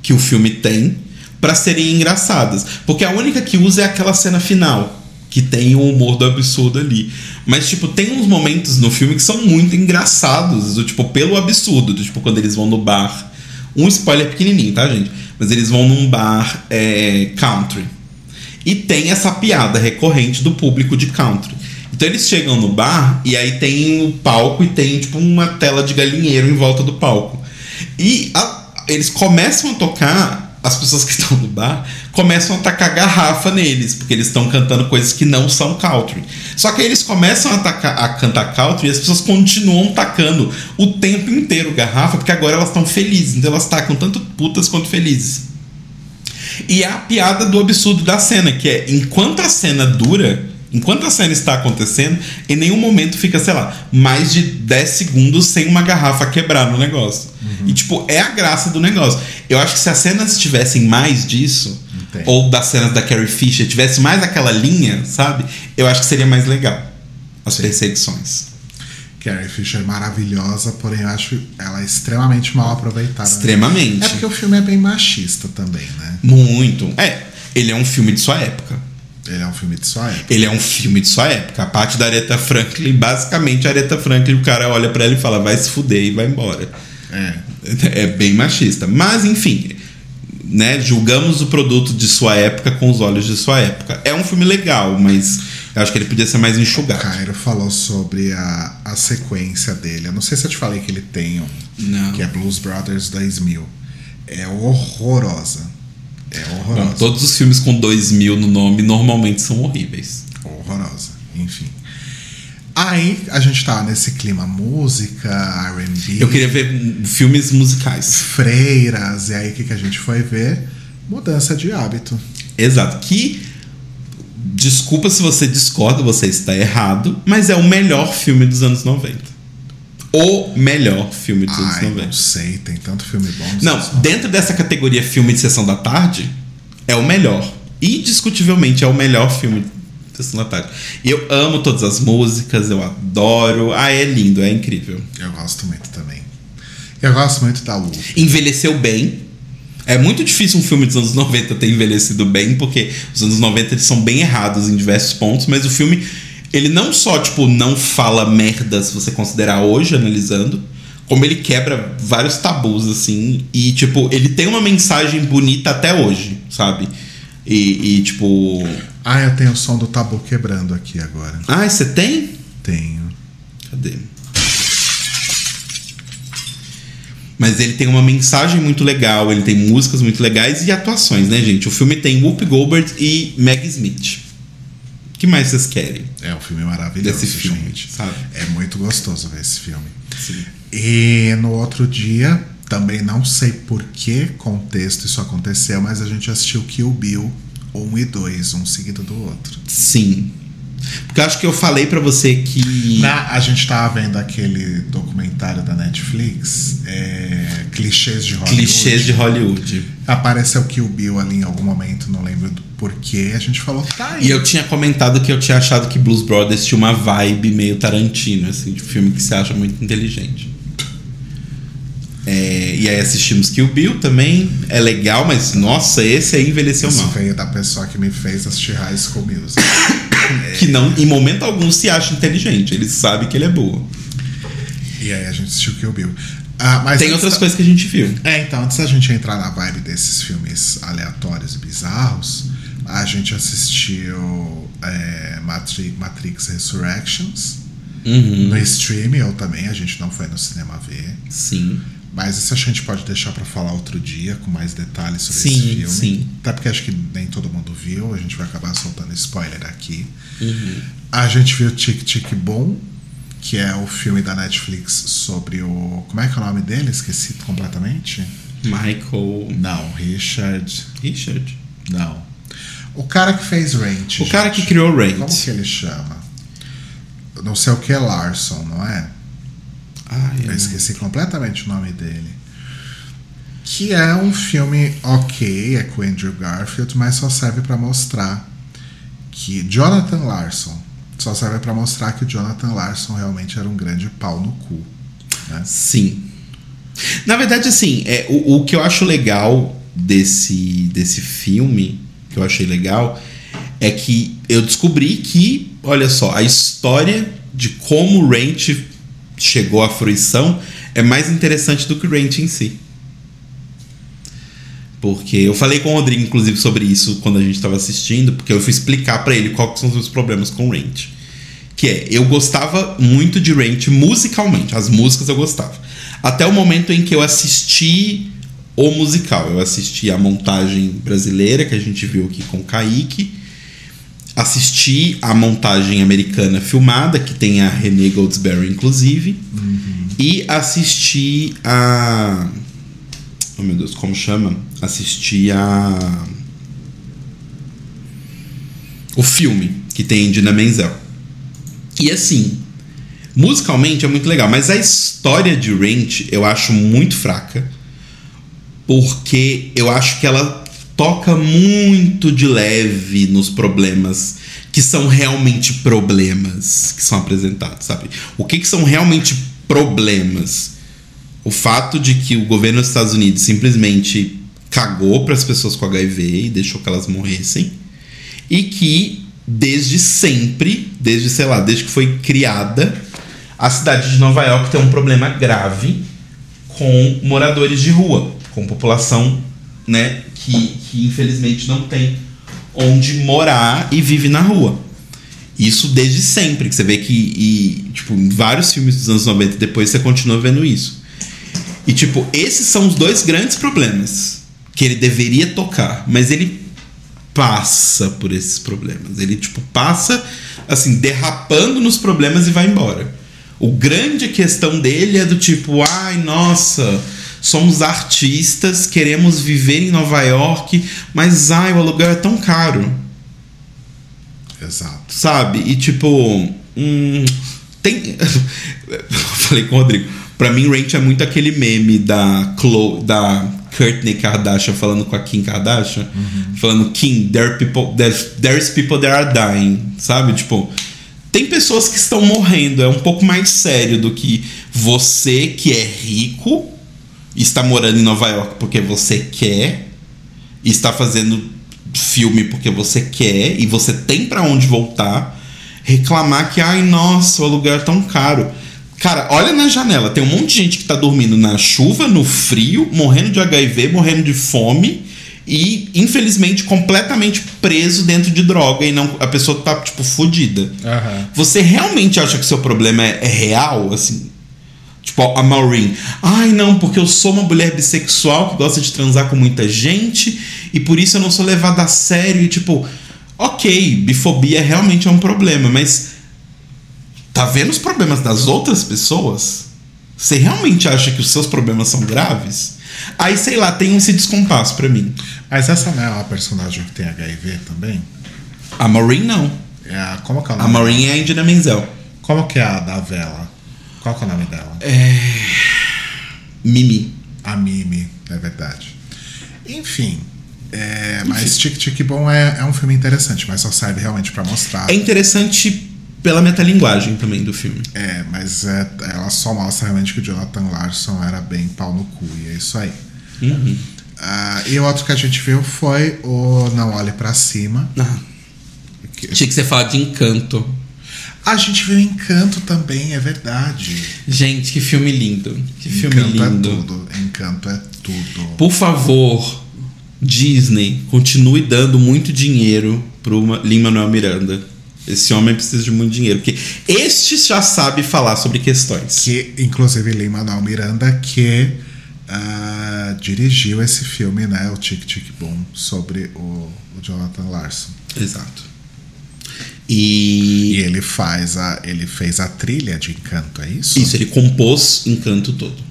que o filme tem pra serem engraçadas. Porque a única que usa é aquela cena final, que tem o humor do absurdo ali. Mas, tipo, tem uns momentos no filme que são muito engraçados, do, tipo, pelo absurdo, do, tipo, quando eles vão no bar. Um spoiler pequenininho, tá, gente? Mas eles vão num bar é, country. E tem essa piada recorrente do público de country. Então eles chegam no bar e aí tem o palco e tem tipo uma tela de galinheiro em volta do palco. E a- eles começam a tocar, as pessoas que [LAUGHS] estão no bar começam a tacar garrafa neles, porque eles estão cantando coisas que não são country. Só que aí eles começam a, a cantar country e as pessoas continuam tacando o tempo inteiro garrafa, porque agora elas estão felizes. Então elas tacam tanto putas quanto felizes. E é a piada do absurdo da cena, que é enquanto a cena dura, enquanto a cena está acontecendo, em nenhum momento fica, sei lá, mais de 10 segundos sem uma garrafa quebrar no negócio. E, tipo, é a graça do negócio. Eu acho que se as cenas tivessem mais disso, Entendo. ou das cenas da Carrie Fisher, tivesse mais aquela linha, sabe? Eu acho que seria mais legal. As perseguições. Carrie Fisher maravilhosa, porém eu acho ela extremamente mal aproveitada. Extremamente. É porque o filme é bem machista também, né? Muito. É, ele é um filme de sua época. Ele é um filme de sua época. Ele é um filme de sua época. A parte da Aretha Franklin, basicamente, a Aretha Franklin, o cara olha pra ela e fala, vai se fuder e vai embora. É. [LAUGHS] É bem machista. Mas, enfim, né? Julgamos o produto de sua época com os olhos de sua época. É um filme legal, mas eu acho que ele podia ser mais enxugado. Cairo falou sobre a, a sequência dele. Eu não sei se eu te falei que ele tem um, Não. que é Blues Brothers 2000. É horrorosa. É horrorosa. Bom, todos os filmes com 2000 no nome normalmente são horríveis. Horrorosa. Enfim. Aí a gente tá nesse clima música, RB, Eu queria ver filmes musicais. freiras, e aí o que, que a gente foi ver? Mudança de hábito. Exato. Que. Desculpa se você discorda, você está errado, mas é o melhor filme dos anos 90. O melhor filme dos anos Ai, 90. não sei, tem tanto filme bom. Não, anos 90. dentro dessa categoria filme de sessão da tarde, é o melhor. Indiscutivelmente é o melhor filme de sessão da tarde. E eu amo todas as músicas, eu adoro. Ah, é lindo, é incrível. Eu gosto muito também. Eu gosto muito da Lu. Envelheceu bem. É muito difícil um filme dos anos 90 ter envelhecido bem, porque os anos 90 eles são bem errados em diversos pontos, mas o filme, ele não só, tipo, não fala merda se você considerar hoje, analisando, como ele quebra vários tabus, assim, e, tipo, ele tem uma mensagem bonita até hoje, sabe? E, e, tipo. Ah, eu tenho o som do tabu quebrando aqui agora. Ah, você tem? Tenho. Cadê? Mas ele tem uma mensagem muito legal, ele tem músicas muito legais e atuações, né, gente? O filme tem Whoopi Goldberg e Meg Smith. O que mais vocês querem É um filme maravilhoso, desse filme, gente. sabe? É muito gostoso ver esse filme. Sim. E no outro dia, também não sei por que contexto isso aconteceu, mas a gente assistiu Kill Bill 1 e 2, um seguido do outro. Sim. Porque eu acho que eu falei pra você que. Na, a gente tava vendo aquele documentário da Netflix, é, Clichês de Hollywood. Clichês de Hollywood. Apareceu Kill Bill ali em algum momento, não lembro do porquê. A gente falou, tá aí. E eu tinha comentado que eu tinha achado que Blues Brothers tinha uma vibe meio Tarantino, assim, de filme que você acha muito inteligente. É, e aí assistimos Kill Bill também. É legal, mas nossa, esse aí envelheceu Isso mal. veio da pessoa que me fez assistir High School Music. [LAUGHS] Que não, em momento algum, se acha inteligente. Ele sabe que ele é boa. E aí a gente assistiu Kill Bill. Ah, mas Tem outras da- coisas que a gente viu. É, então, antes da gente entrar na vibe desses filmes aleatórios e bizarros, a gente assistiu é, Matri- Matrix Resurrections Uhum. no stream, eu também, a gente não foi no cinema ver. Sim. Mas isso a gente pode deixar pra falar outro dia, com mais detalhes sobre Sim, esse filme. sim. Até porque acho que nem todo mundo viu, a gente vai acabar soltando spoiler aqui. Uhum. A gente viu Tic Tic Boom, que é o filme da Netflix sobre o. Como é que é o nome dele? Esqueci completamente. Michael. Não, Richard. Richard. Não. O cara que fez Rent. O cara que gente. criou Rent. Como que ele chama? Não sei o que é Larson, não é? Ai, Eu esqueci completamente o nome dele. Que é um filme ok, é com Andrew Garfield, mas só serve pra mostrar que Jonathan Larson só serve pra mostrar que o Jonathan Larson realmente era um grande pau no cu. Né? Sim. Na verdade, assim, é, o, o que eu acho legal desse, desse filme, que eu achei legal, é que eu descobri que, olha só, a história de como o Rent chegou à fruição é mais interessante do que o Rent em si. Porque eu falei com o Rodrigo, inclusive, sobre isso quando a gente estava assistindo, porque eu fui explicar pra ele quais são os meus problemas com o Rent. Que é, eu gostava muito de Rent musicalmente, as músicas eu gostava. Até o momento em que eu assisti o musical. Eu assisti a montagem brasileira, que a gente viu aqui com o Kaique. Assisti a montagem americana filmada, que tem a Renee Goldsberry, inclusive. E assisti a. Oh meu Deus, como chama? Assisti a. O filme que tem Dina Menzel. E assim, musicalmente é muito legal, mas a história de Rent eu acho muito fraca, porque eu acho que ela toca muito de leve nos problemas que são realmente problemas que são apresentados, sabe? O que, que são realmente problemas? O fato de que o governo dos Estados Unidos simplesmente cagou para as pessoas com HIV e deixou que elas morressem e que desde sempre, desde sei lá, desde que foi criada, a cidade de Nova York tem um problema grave com moradores de rua, com população, né, que, que infelizmente não tem onde morar e vive na rua. Isso desde sempre, que você vê que e, tipo, em vários filmes dos anos 90 depois você continua vendo isso. E tipo, esses são os dois grandes problemas que ele deveria tocar, mas ele passa por esses problemas. Ele tipo passa assim derrapando nos problemas e vai embora. O grande questão dele é do tipo, ai, nossa, somos artistas, queremos viver em Nova York, mas ai, o aluguel é tão caro, Exato. sabe? E tipo, hum, tem [LAUGHS] falei com o Rodrigo, pra mim Rent é muito aquele meme da Chloe, da Kourtney Kardashian falando com a Kim Kardashian, falando Kim, there people, there's, there's people that are dying, sabe? Tipo, tem pessoas que estão morrendo, é um pouco mais sério do que você que é rico está morando em Nova York porque você quer está fazendo filme porque você quer e você tem pra onde voltar, reclamar que ai nossa, o aluguel é tão caro. Cara, olha na janela, tem um monte de gente que tá dormindo na chuva, no frio, morrendo de HIV, morrendo de fome e infelizmente completamente preso dentro de droga e não a pessoa tá tipo fodida. Você realmente acha que seu problema é, é real assim? Tipo, a Maureen. Ai, não, porque eu sou uma mulher bissexual que gosta de transar com muita gente e por isso eu não sou levada a sério. E, tipo, ok, bifobia realmente é um problema, mas tá vendo os problemas das outras pessoas? Você realmente acha que os seus problemas são graves? Aí, sei lá, tem esse descompasso pra mim. Mas essa não é uma personagem que tem HIV também? A Maureen não. É a, como que é A nome? Maureen é a Indina Menzel. Como que é a da vela? Qual que é o nome dela? Mimi. A Mimi, é verdade. Enfim. é, mas Tic Tic Bom é, é um filme interessante, mas só serve realmente pra mostrar. É interessante pela metalinguagem também do filme. É, mas é, ela só mostra realmente que o Jonathan Larson era bem pau no cu, e é isso aí. Uhum. Ah, e o outro que a gente viu foi o Não Olhe Pra Cima. Ah, que- Tinha que você falar de encanto. A gente viu Encanto também, é verdade. Gente, que filme lindo. Que filme Encanto lindo. é tudo. Encanto é tudo. Por favor, Disney, continue dando muito dinheiro pro Lin-Manuel Miranda. Esse homem precisa de muito dinheiro, porque este já sabe falar sobre questões. Que, inclusive, Lin Manuel Miranda, que ah, dirigiu esse filme, né? O Tic Tic Boom, sobre o, o Jonathan Larson. Exato. E, E ele faz a. ele fez a trilha de Encanto, é isso? isso, ele compôs Encanto todo.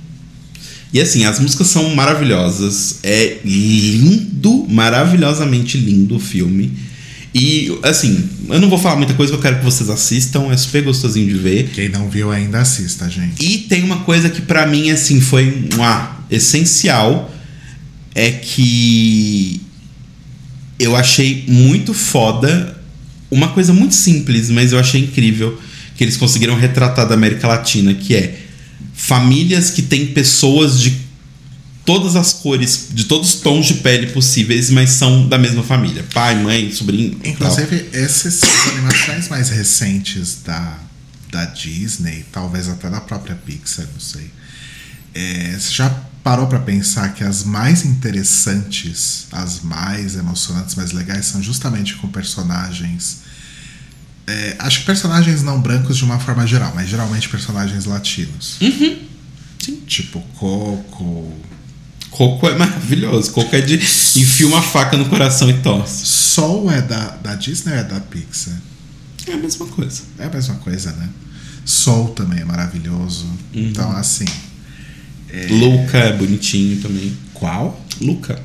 E assim, as músicas são maravilhosas. É lindo, maravilhosamente lindo o filme. E assim, eu não vou falar muita coisa, eu quero que vocês assistam, é super gostosinho de ver. Quem não viu ainda assista, gente. E tem uma coisa que pra mim assim foi um ah, essencial é que eu achei muito foda uma coisa muito simples, mas eu achei incrível que eles conseguiram retratar da América Latina, que é famílias que têm pessoas de todas as cores, de todos os tons de pele possíveis, mas são da mesma família, pai, mãe, sobrinho. tal. Inclusive, essas animações mais recentes da, da Disney, talvez até da própria Pixar, não sei. É, já parou pra pensar que as mais interessantes, as mais emocionantes, mais legais, são justamente com personagens. é, acho que personagens não brancos de uma forma geral, mas geralmente personagens latinos. Uhum. Sim. Tipo Coco. Coco é maravilhoso. Coco é de enfia uma faca no coração e tosse. Soul é da, da Disney ou é da Pixar? É a mesma coisa. É a mesma coisa, né? Soul também é maravilhoso. Então, assim. Luca é bonitinho também. Qual? Luca.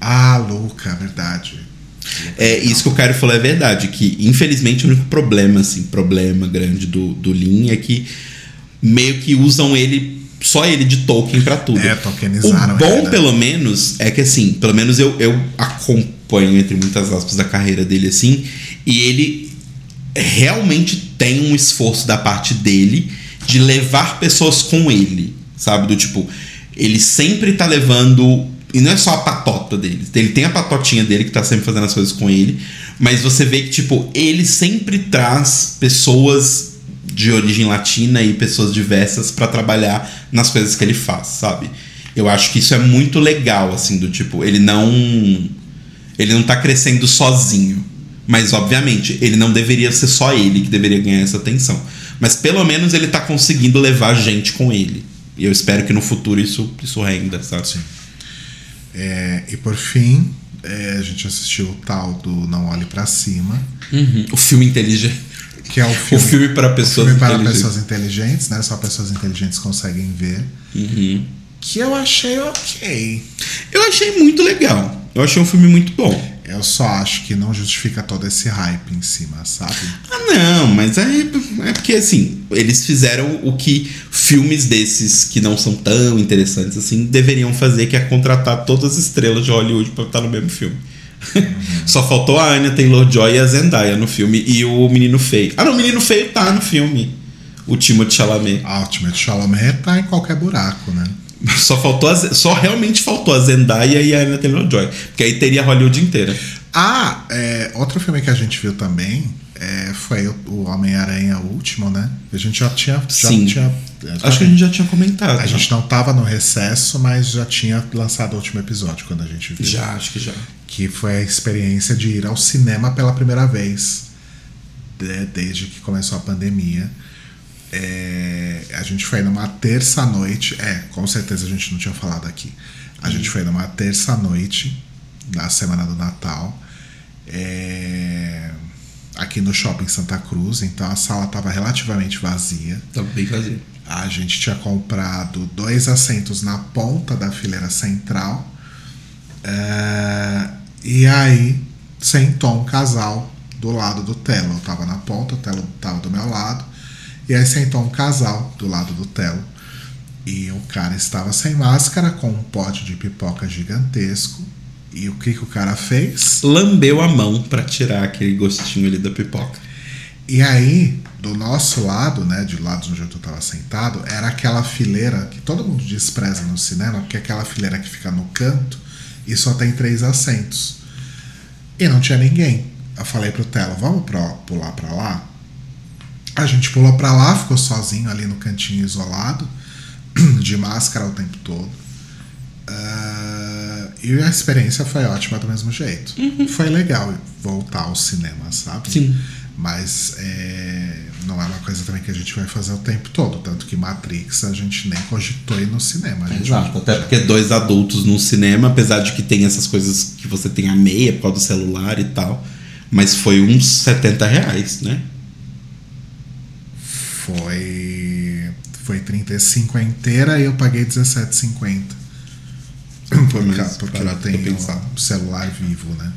Ah, Luca, verdade. É, isso que o Caio falou é verdade, que infelizmente o único problema, assim, problema grande do, do Lin é que meio que usam ele, só ele de Tolkien pra tudo. É, o tokenizaram bom, ele, né? pelo menos, é que assim, pelo menos eu, eu acompanho, entre muitas aspas, da carreira dele assim, e ele realmente tem um esforço da parte dele de levar pessoas com ele, sabe? Do tipo, ele sempre tá levando. E não é só a patota dele. Ele tem a patotinha dele que tá sempre fazendo as coisas com ele. Mas você vê que, tipo, ele sempre traz pessoas de origem latina e pessoas diversas pra trabalhar nas coisas que ele faz, sabe? Eu acho que isso é muito legal, assim, do tipo, ele não. Ele não tá crescendo sozinho. Mas, obviamente, ele não deveria ser só ele que deveria ganhar essa atenção. Mas pelo menos ele tá conseguindo levar gente com ele. E eu espero que no futuro isso, isso renda, sabe? Sim. É, e por fim, é, a gente assistiu o tal do Não Olhe Pra Cima, Uhum. O filme inteligente. que é o O filme, filme para pessoas filme para inteligentes. pessoas inteligentes, né? Só pessoas inteligentes conseguem ver. Uhum. Que eu achei ok. Eu achei muito legal. Eu achei um filme muito bom. Eu só acho que não justifica todo esse hype em cima, sabe? Ah, não, mas é, é porque assim, eles fizeram o que filmes desses que não são tão interessantes assim deveriam fazer, que é contratar todas as estrelas de Hollywood pra estar no mesmo filme. [LAUGHS] Só faltou a Anya Taylor Joy e a Zendaya no filme e o Menino Feio. Ah, não, o Menino Feio tá no filme. O Timothée Chalamet. A Ultimate Chalamet tá em qualquer buraco, né? [LAUGHS] Só faltou a, só realmente faltou a Zendaya e a Anya Taylor Joy, porque aí teria Hollywood inteira. Ah, é, outro filme que a gente viu também é, foi o, o Homem-Aranha Último, né? A gente já tinha. Já Sim. tinha Acho que a gente já tinha comentado. A gente não tava no recesso, mas já tinha lançado o último episódio quando a gente viu. já, acho que já. Que foi a experiência de ir ao cinema pela primeira vez, de- desde que começou a pandemia. É, a gente foi numa terça-noite. É, com certeza a gente não tinha falado aqui. A gente foi numa terça-noite, na semana do Natal. é, aqui no shopping Santa Cruz, então a sala estava relativamente vazia. Tá bem vazio. A gente tinha comprado dois assentos na ponta da fileira central. É, e aí sentou um casal do lado do Telo. Eu tava na ponta, o Telo tava do meu lado. E aí sentou um casal do lado do Telo. E o cara estava sem máscara, com um pote de pipoca gigantesco. E o que, que o cara fez? Lambeu a mão pra tirar aquele gostinho ali da pipoca. E aí, do nosso lado, né, de lado onde eu estava sentado, era aquela fileira que todo mundo despreza no cinema, porque é aquela fileira que fica no canto e só tem três assentos. E não tinha ninguém. eu falei pro Telo, vamos pra, pular pra lá? A gente pulou pra lá, ficou sozinho ali no cantinho isolado, [CLEARS THROAT] de máscara o tempo todo. Uh, e a experiência foi ótima do mesmo jeito. Uhum. Foi legal voltar ao cinema, sabe? Sim. Mas é, não é uma coisa também que a gente vai fazer o tempo todo. Tanto que Matrix a gente nem cogitou ir no cinema. A gente Exato. Até porque dois adultos no cinema, apesar de que tem essas coisas que você tem a meia por causa do celular e tal. Mas foi uns 70 reais, né? Foi. Foi 35 a inteira e eu paguei 17,50. Porque, mais porque eu tenho um celular vivo, né?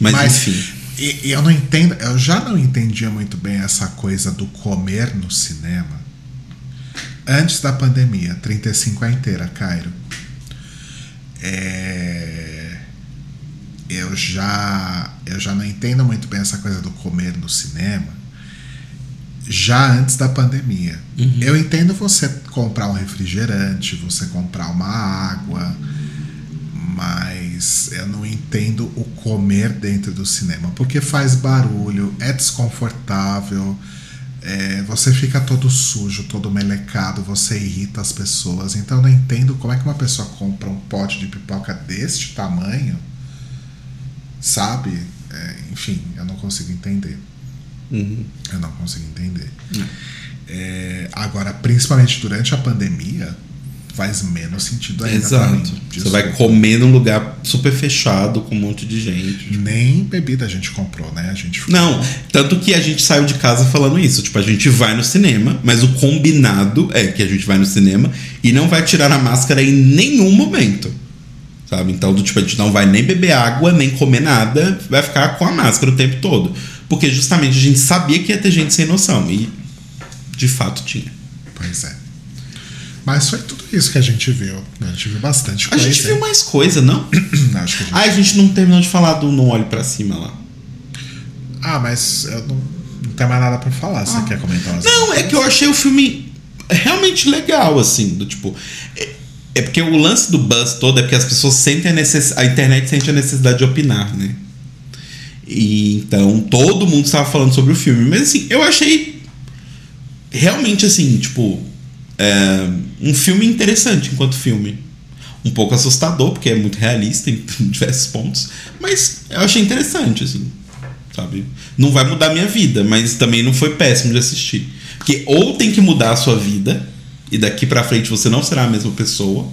Mas, Mas- enfim. E, e eu não entendo, eu já não entendia muito bem essa coisa do comer no cinema. Antes da pandemia, 35 a inteira, Cairo. É, eu já eu já não entendo muito bem essa coisa do comer no cinema. Já antes da pandemia. Eu entendo você comprar um refrigerante, você comprar uma água, mas eu não entendo o comer dentro do cinema, porque faz barulho, é desconfortável, é, você fica todo sujo, todo melecado, você irrita as pessoas. Então eu não entendo como é que uma pessoa compra um pote de pipoca deste tamanho, sabe? É, enfim, eu não consigo entender. Uhum. Eu não consigo entender. É, agora, principalmente durante a pandemia, faz menos sentido ainda. Exato. Você vai comer num lugar super fechado com um monte de gente. Nem bebida a gente comprou, né? A gente ficou- Não, tanto que a gente saiu de casa falando isso. Tipo, a gente vai no cinema, mas o combinado é que a gente vai no cinema e não vai tirar a máscara em nenhum momento. Sabe? Então, do tipo, a gente não vai nem beber água, nem comer nada, vai ficar com a máscara o tempo todo. Porque justamente a gente sabia que ia ter gente sem noção. E de fato tinha. Pois é. Mas foi tudo isso que a gente viu. A gente viu bastante A coisa. gente viu mais coisa, não? [CLEARS THROAT] Acho que a gente... Ah, a gente não terminou de falar do Não Olhe Pra Cima lá. Ah, mas eu não, não tenho mais nada pra falar. Você quer comentar umas Ah. Não, é que eu achei o filme realmente legal, assim, do tipo. É, é porque o lance do buzz todo é porque as pessoas sentem a necessidade. A internet sente a necessidade de opinar, né? E então todo mundo estava falando sobre o filme. Mas assim, eu achei realmente assim, tipo. é, um filme interessante enquanto filme. Um pouco assustador, porque é muito realista em [LAUGHS] diversos pontos. Mas eu achei interessante, assim sabe? Não vai mudar a minha vida, mas também não foi péssimo de assistir. Porque ou tem que mudar a sua vida, e daqui pra frente você não será a mesma pessoa,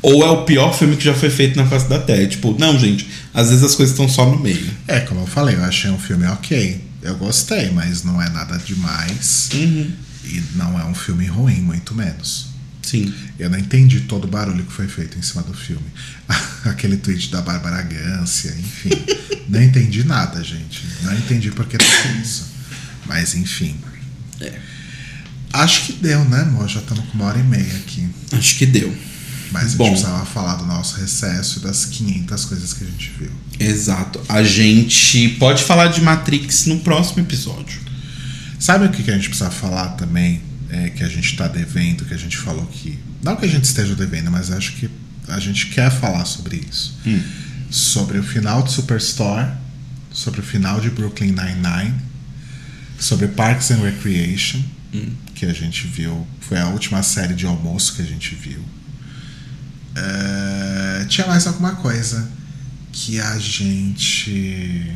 ou é o pior filme que já foi feito na face da Terra. Tipo, não, gente, às vezes as coisas estão só no meio. É, como eu falei, eu achei um filme ok. Eu gostei, mas não é nada demais. E não é um filme ruim, muito menos. Sim. Eu não entendi todo o barulho que foi feito em cima do filme. [LAUGHS] Aquele tweet da Bárbara Gância, enfim. [LAUGHS] não entendi nada, gente. Não entendi por que tudo isso. Mas, enfim. É. Acho que deu, né, amor? Já estamos com uma hora e meia aqui. Acho que deu. Mas a gente Bom. precisava falar do nosso recesso e das 500 coisas que a gente viu. Exato. A gente pode falar de Matrix no próximo episódio. Sabe o que, a gente precisa falar também? É, que a gente está devendo, que a gente falou que. Não que a gente esteja devendo, mas acho que a gente quer falar sobre isso. Sobre o final de Superstore, sobre o final de Brooklyn Nine-Nine, sobre Parks and Recreation, que a gente viu. Foi a última série de almoço que a gente viu. É, tinha mais alguma coisa que a gente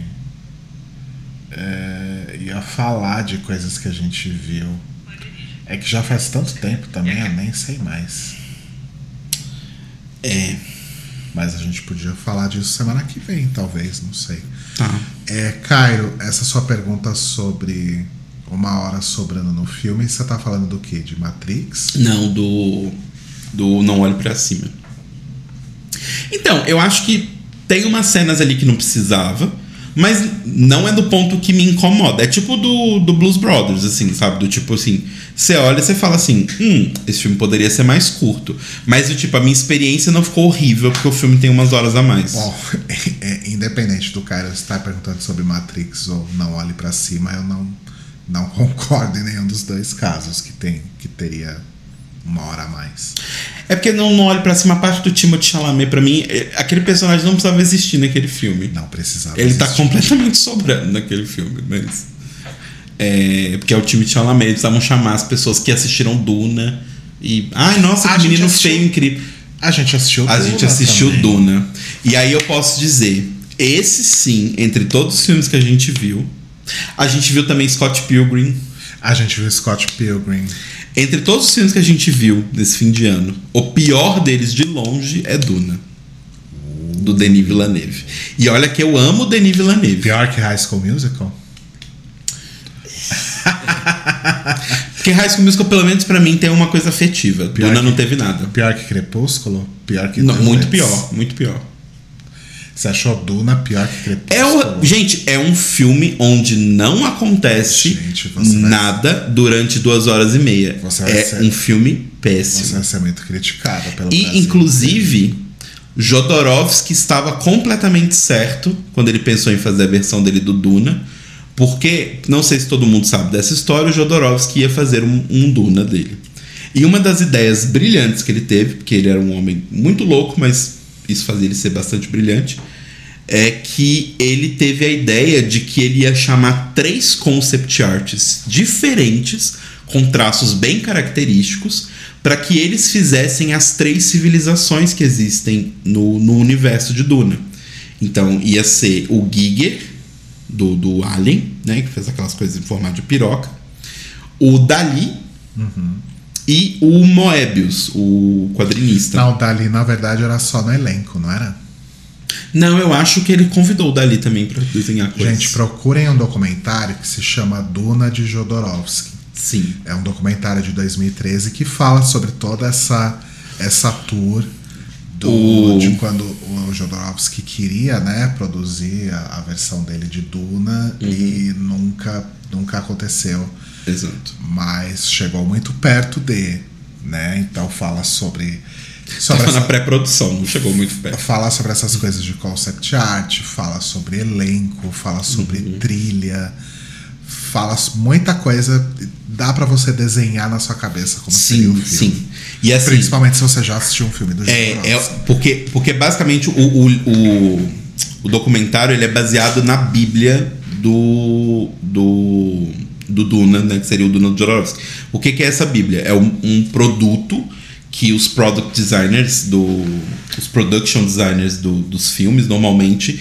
é, ia falar de coisas que a gente viu. É que já faz tanto tempo também, eu nem sei mais. É. Mas a gente podia falar disso semana que vem, talvez, não sei. Tá. É, Cairo, essa sua pergunta sobre uma hora sobrando no filme, você tá falando do quê? De Matrix? Não, do. Do Não Olhe Pra Cima. Então, eu acho que tem umas cenas ali que não precisava, mas não é do ponto que me incomoda. É tipo do, do Blues Brothers, assim, sabe? Do tipo assim, você olha e você fala assim, hum, esse filme poderia ser mais curto. Mas do tipo, a minha experiência não ficou horrível porque o filme tem umas horas a mais. Bom, [LAUGHS] é, independente do Cairo estar perguntando sobre Matrix ou não olhe pra cima, eu não, não [LAUGHS] concordo em nenhum dos dois casos que tem que teria uma hora a mais. É porque não, não olho pra cima a parte do Timothée Chalamet, pra mim, é- aquele personagem não precisava existir naquele filme. Não precisava. Ele tá existir. completamente sobrando naquele filme, mas. É, porque é o time de Chalamet, eles precisavam chamar as pessoas que assistiram Duna e. Ai, nossa, A que menino assistiu- feio, incrível. A gente assistiu A Duna gente assistiu também. Duna. E aí eu posso dizer, esse sim, entre todos os filmes que a gente viu, a gente viu também Scott Pilgrim. A gente viu Scott Pilgrim. Entre todos os filmes que a gente viu nesse fim de ano, o pior deles de longe é Duna. Do Denis Villeneuve. E olha que eu amo o Denis Villeneuve. Pior que High School Musical? [LAUGHS] Porque High School Musical, pelo menos pra mim, tem uma coisa afetiva. Pior Duna que- não teve nada. Pior que Crepúsculo? Pior que Não, muito pior, muito pior. Você achou Duna pior que Crepúsculo? É o, gente, é um filme onde não acontece Gente, você vai- nada durante duas horas e meia. Você É ser- um filme Você péssimo. vai ser muito criticada pelo E, Brasil. inclusive, Jodorowsky estava completamente certo quando ele pensou em fazer a versão dele do Duna. Porque, não sei se todo mundo sabe dessa história, o Jodorowsky ia fazer um, um Duna dele. E uma das ideias brilhantes que ele teve, porque ele era um homem muito louco, mas isso fazia ele ser bastante brilhante, é que ele teve a ideia de que ele ia chamar três concept arts diferentes, com traços bem característicos, para que eles fizessem as três civilizações que existem no, no universo de Duna. Então ia ser o Giger, do, do Alien, né, que fez aquelas coisas em formato de piroca, o Dali e o Moebius, o quadrinista. Não, Dali, na verdade, era só no elenco, não era? Não, eu acho que ele convidou o Dali também para desenhar coisas. Gente, procurem um documentário que se chama Duna de Jodorowsky. Sim. É um documentário de 2013 que fala sobre toda essa essa tour do, O- de quando o Jodorowsky queria, né, produzir a, a versão dele de Duna Uhum. e nunca nunca aconteceu, Exato. mas chegou muito perto de, né? Então fala sobre sobre essa- na pré-produção, não chegou muito perto. fala sobre essas coisas de concept art, fala sobre elenco, fala sobre Uhum. trilha, fala muita coisa. Dá pra você desenhar na sua cabeça como seria o Sim, filme. sim. E assim, Principalmente se você já assistiu um filme do é, é porque, porque basicamente o, o, o, o documentário ele é baseado na Bíblia do, do, do Duna, né, que seria o Duna do Jodorowsky. O que, que é essa Bíblia? É um, um produto que os product designers, do, os production designers do- dos filmes, normalmente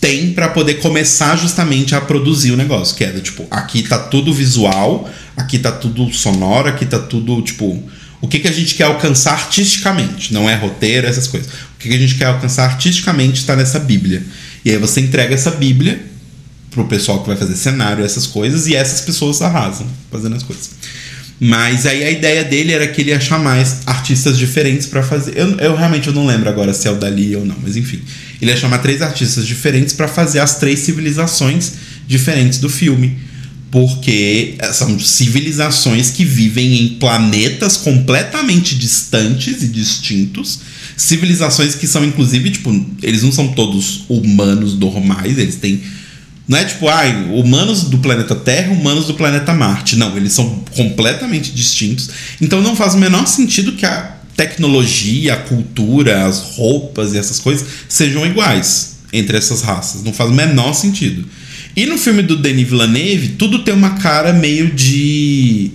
tem para poder começar justamente a produzir o negócio. Que é tipo, aqui tá tudo visual, aqui tá tudo sonoro, aqui tá tudo, tipo, o que, que a gente quer alcançar artisticamente. Não é roteiro, essas coisas. O que, que a gente quer alcançar artisticamente está nessa Bíblia. E aí você entrega essa Bíblia pro pessoal que vai fazer cenário, essas coisas, e essas pessoas arrasam fazendo as coisas. Mas aí a ideia dele era que ele ia chamar artistas diferentes pra fazer. Eu, eu realmente eu não lembro agora se é o Dali ou não, mas enfim. Ele ia chamar três artistas diferentes pra fazer as três civilizações diferentes do filme. Porque são civilizações que vivem em planetas completamente distantes e distintos. Civilizações que são, inclusive, tipo, eles não são todos humanos normais, eles têm não é tipo, ah, humanos do planeta Terra, humanos do planeta Marte. Não, eles são completamente distintos. Então não faz o menor sentido que a tecnologia, a cultura, as roupas e essas coisas sejam iguais entre essas raças. Não faz o menor sentido. E no filme do Denis Villeneuve, tudo tem uma cara meio de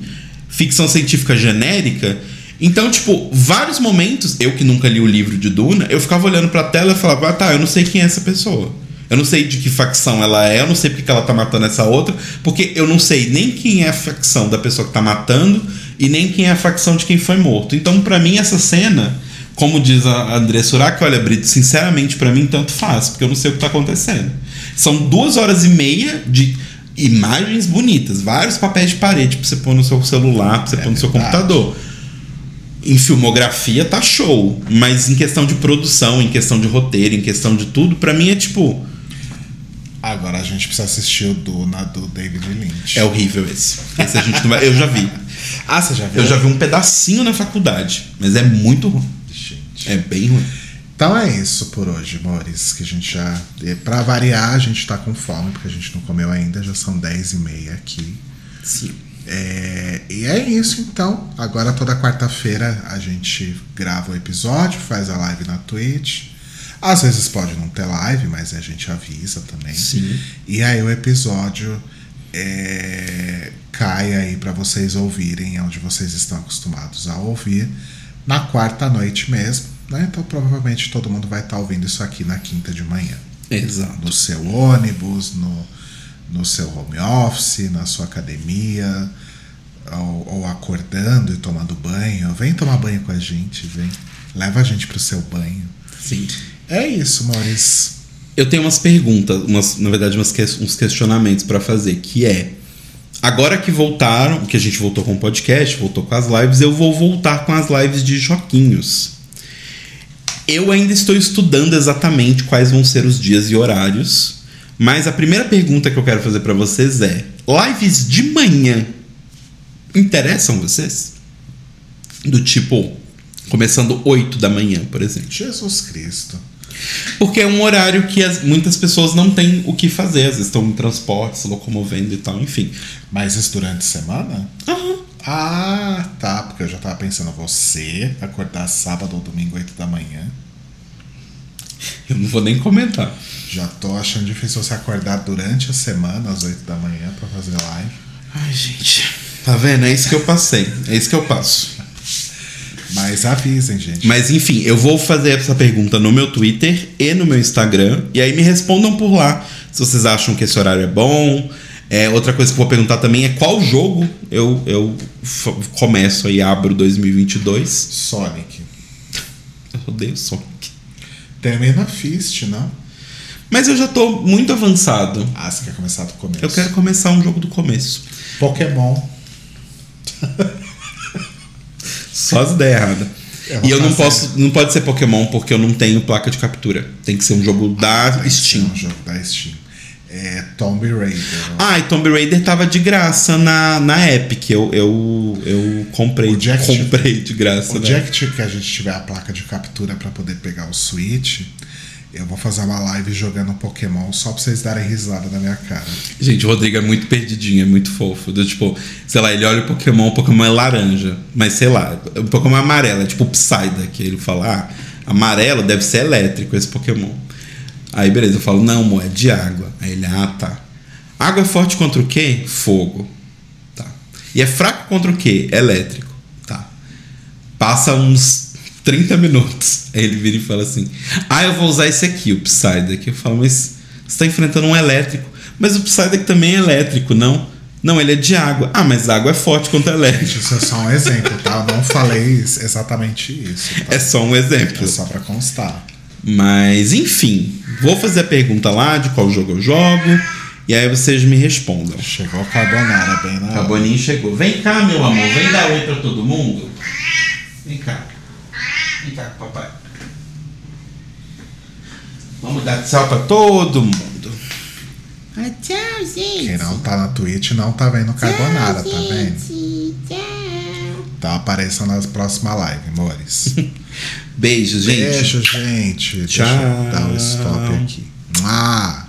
ficção científica genérica. Então, tipo, vários momentos, eu que nunca li o livro de Duna, eu ficava olhando pra tela e falava, ah, tá, eu não sei quem é essa pessoa. Eu não sei de que facção ela é, eu não sei porque que ela tá matando essa outra, porque eu não sei nem quem é a facção da pessoa que tá matando e nem quem é a facção de quem foi morto. Então, pra mim, essa cena, como diz a André Surak, olha, Brito, sinceramente, pra mim, tanto faz, porque eu não sei o que tá acontecendo. São duas horas e meia de imagens bonitas, vários papéis de parede pra você pôr no seu celular, pra você É pôr no seu verdade. computador. Em filmografia tá show, mas em questão de produção, em questão de roteiro, em questão de tudo, pra mim é tipo. Agora a gente precisa assistir o Duna do David Lynch. É horrível esse. Esse a gente não vai. Eu já vi. [LAUGHS] Ah, você já viu? Eu já vi um pedacinho na faculdade, mas é muito ruim. Gente. É bem ruim. Então é isso por hoje, Maurício. Que a gente já. e Pra variar, a gente tá com fome, porque a gente não comeu ainda, já são 10 e meia aqui. Sim. É, e é isso então. Agora toda quarta-feira a gente grava o episódio, faz a live na Twitch. Às vezes pode não ter live, mas a gente avisa também. Sim. E aí o episódio é, cai aí para vocês ouvirem onde vocês estão acostumados a ouvir na quarta noite mesmo. Né? Então provavelmente todo mundo vai estar ouvindo isso aqui na quinta de manhã. Exato. No seu ônibus, no, no seu home office, na sua academia, ou, ou acordando e tomando banho. Vem tomar banho com a gente, vem. Leva a gente pro seu banho. Sim. É isso, Maurício. Eu tenho umas perguntas, umas, na verdade, umas que- uns questionamentos pra fazer, que é. Agora que voltaram, que a gente voltou com o podcast, voltou com as lives, eu vou voltar com as lives de joquinhos. Eu ainda estou estudando exatamente quais vão ser os dias e horários, mas a primeira pergunta que eu quero fazer pra vocês é: lives de manhã interessam vocês? Do tipo, começando 8 da manhã, por exemplo. Jesus Cristo. Porque é um horário que as- muitas pessoas não têm o que fazer, às vezes estão em transporte, se locomovendo e tal, enfim. Mas isso durante a semana? Aham. Ah, tá. Porque eu já tava pensando, você acordar sábado ou domingo, 8 da manhã. Eu não vou nem comentar. Já tô achando difícil você acordar durante a semana, às 8 da manhã, pra fazer live. Ai, gente. Tá vendo? É isso que eu passei. É isso que eu passo. Mas avisem, gente. Mas enfim, eu vou fazer essa pergunta no meu Twitter e no meu Instagram. E aí me respondam por lá se vocês acham que esse horário é bom. É, outra coisa que eu vou perguntar também é qual jogo eu, eu começo aí, abro 2022. Sonic. Eu odeio Sonic. Termina Fist, não? Mas eu já tô muito avançado. Ah, você quer começar do começo. Eu quero começar um jogo do começo. Pokémon. [LAUGHS] Só as ideias erradas. Vou E eu não posso. Não pode ser Pokémon porque eu não tenho placa de captura. Tem que ser um jogo da Tem que ser Steam. Um jogo da Steam. É Tomb Raider. Ah, e Tomb Raider tava de graça na, na Epic. Eu, eu, eu comprei. Jack- comprei de graça. O né? dia que que a gente tiver a placa de captura pra poder pegar o Switch, eu vou fazer uma live jogando Pokémon só pra vocês darem risada na minha cara. Gente, o Rodrigo é muito perdidinho, é muito fofo. Do, tipo, sei lá, ele olha o Pokémon, o Pokémon é laranja. Mas sei lá, o Pokémon é amarelo, é tipo o Psyduck. Ele fala, ah, amarelo deve ser elétrico esse Pokémon. Aí beleza, eu falo, não, amor, é de água. Aí ele, ah, tá. Água é forte contra o quê? Fogo. Tá. E é fraco contra o quê? Elétrico. Tá. Passa uns 30 minutos. Aí ele vira e fala assim: Ah, eu vou usar esse aqui, o Psyduck. Eu falo, mas você está enfrentando um elétrico. Mas o Psyduck também é elétrico, não? Não, ele é de água. Ah, mas a água é forte contra elétrico. Gente, isso é só um exemplo, tá? Eu não falei exatamente isso. Tá? É só um exemplo. É só pra constar. Mas, enfim, vou fazer a pergunta lá de qual jogo eu jogo. E aí vocês me respondam. Chegou a Carbonara bem na hora. Caboninho chegou. Vem cá, meu amor. Vem dar oi pra todo mundo. Vem cá. Vem cá, papai. Vamos dar tchau pra todo mundo. Ah, tchau, gente. Quem não tá na Twitch não tá vendo Carbonara, tá vendo? Tchau. Então apareça na próxima live, amores. [LAUGHS] Beijos, gente. Beijo, gente. Deixa Tchau. eu dar o stop aqui. Mua!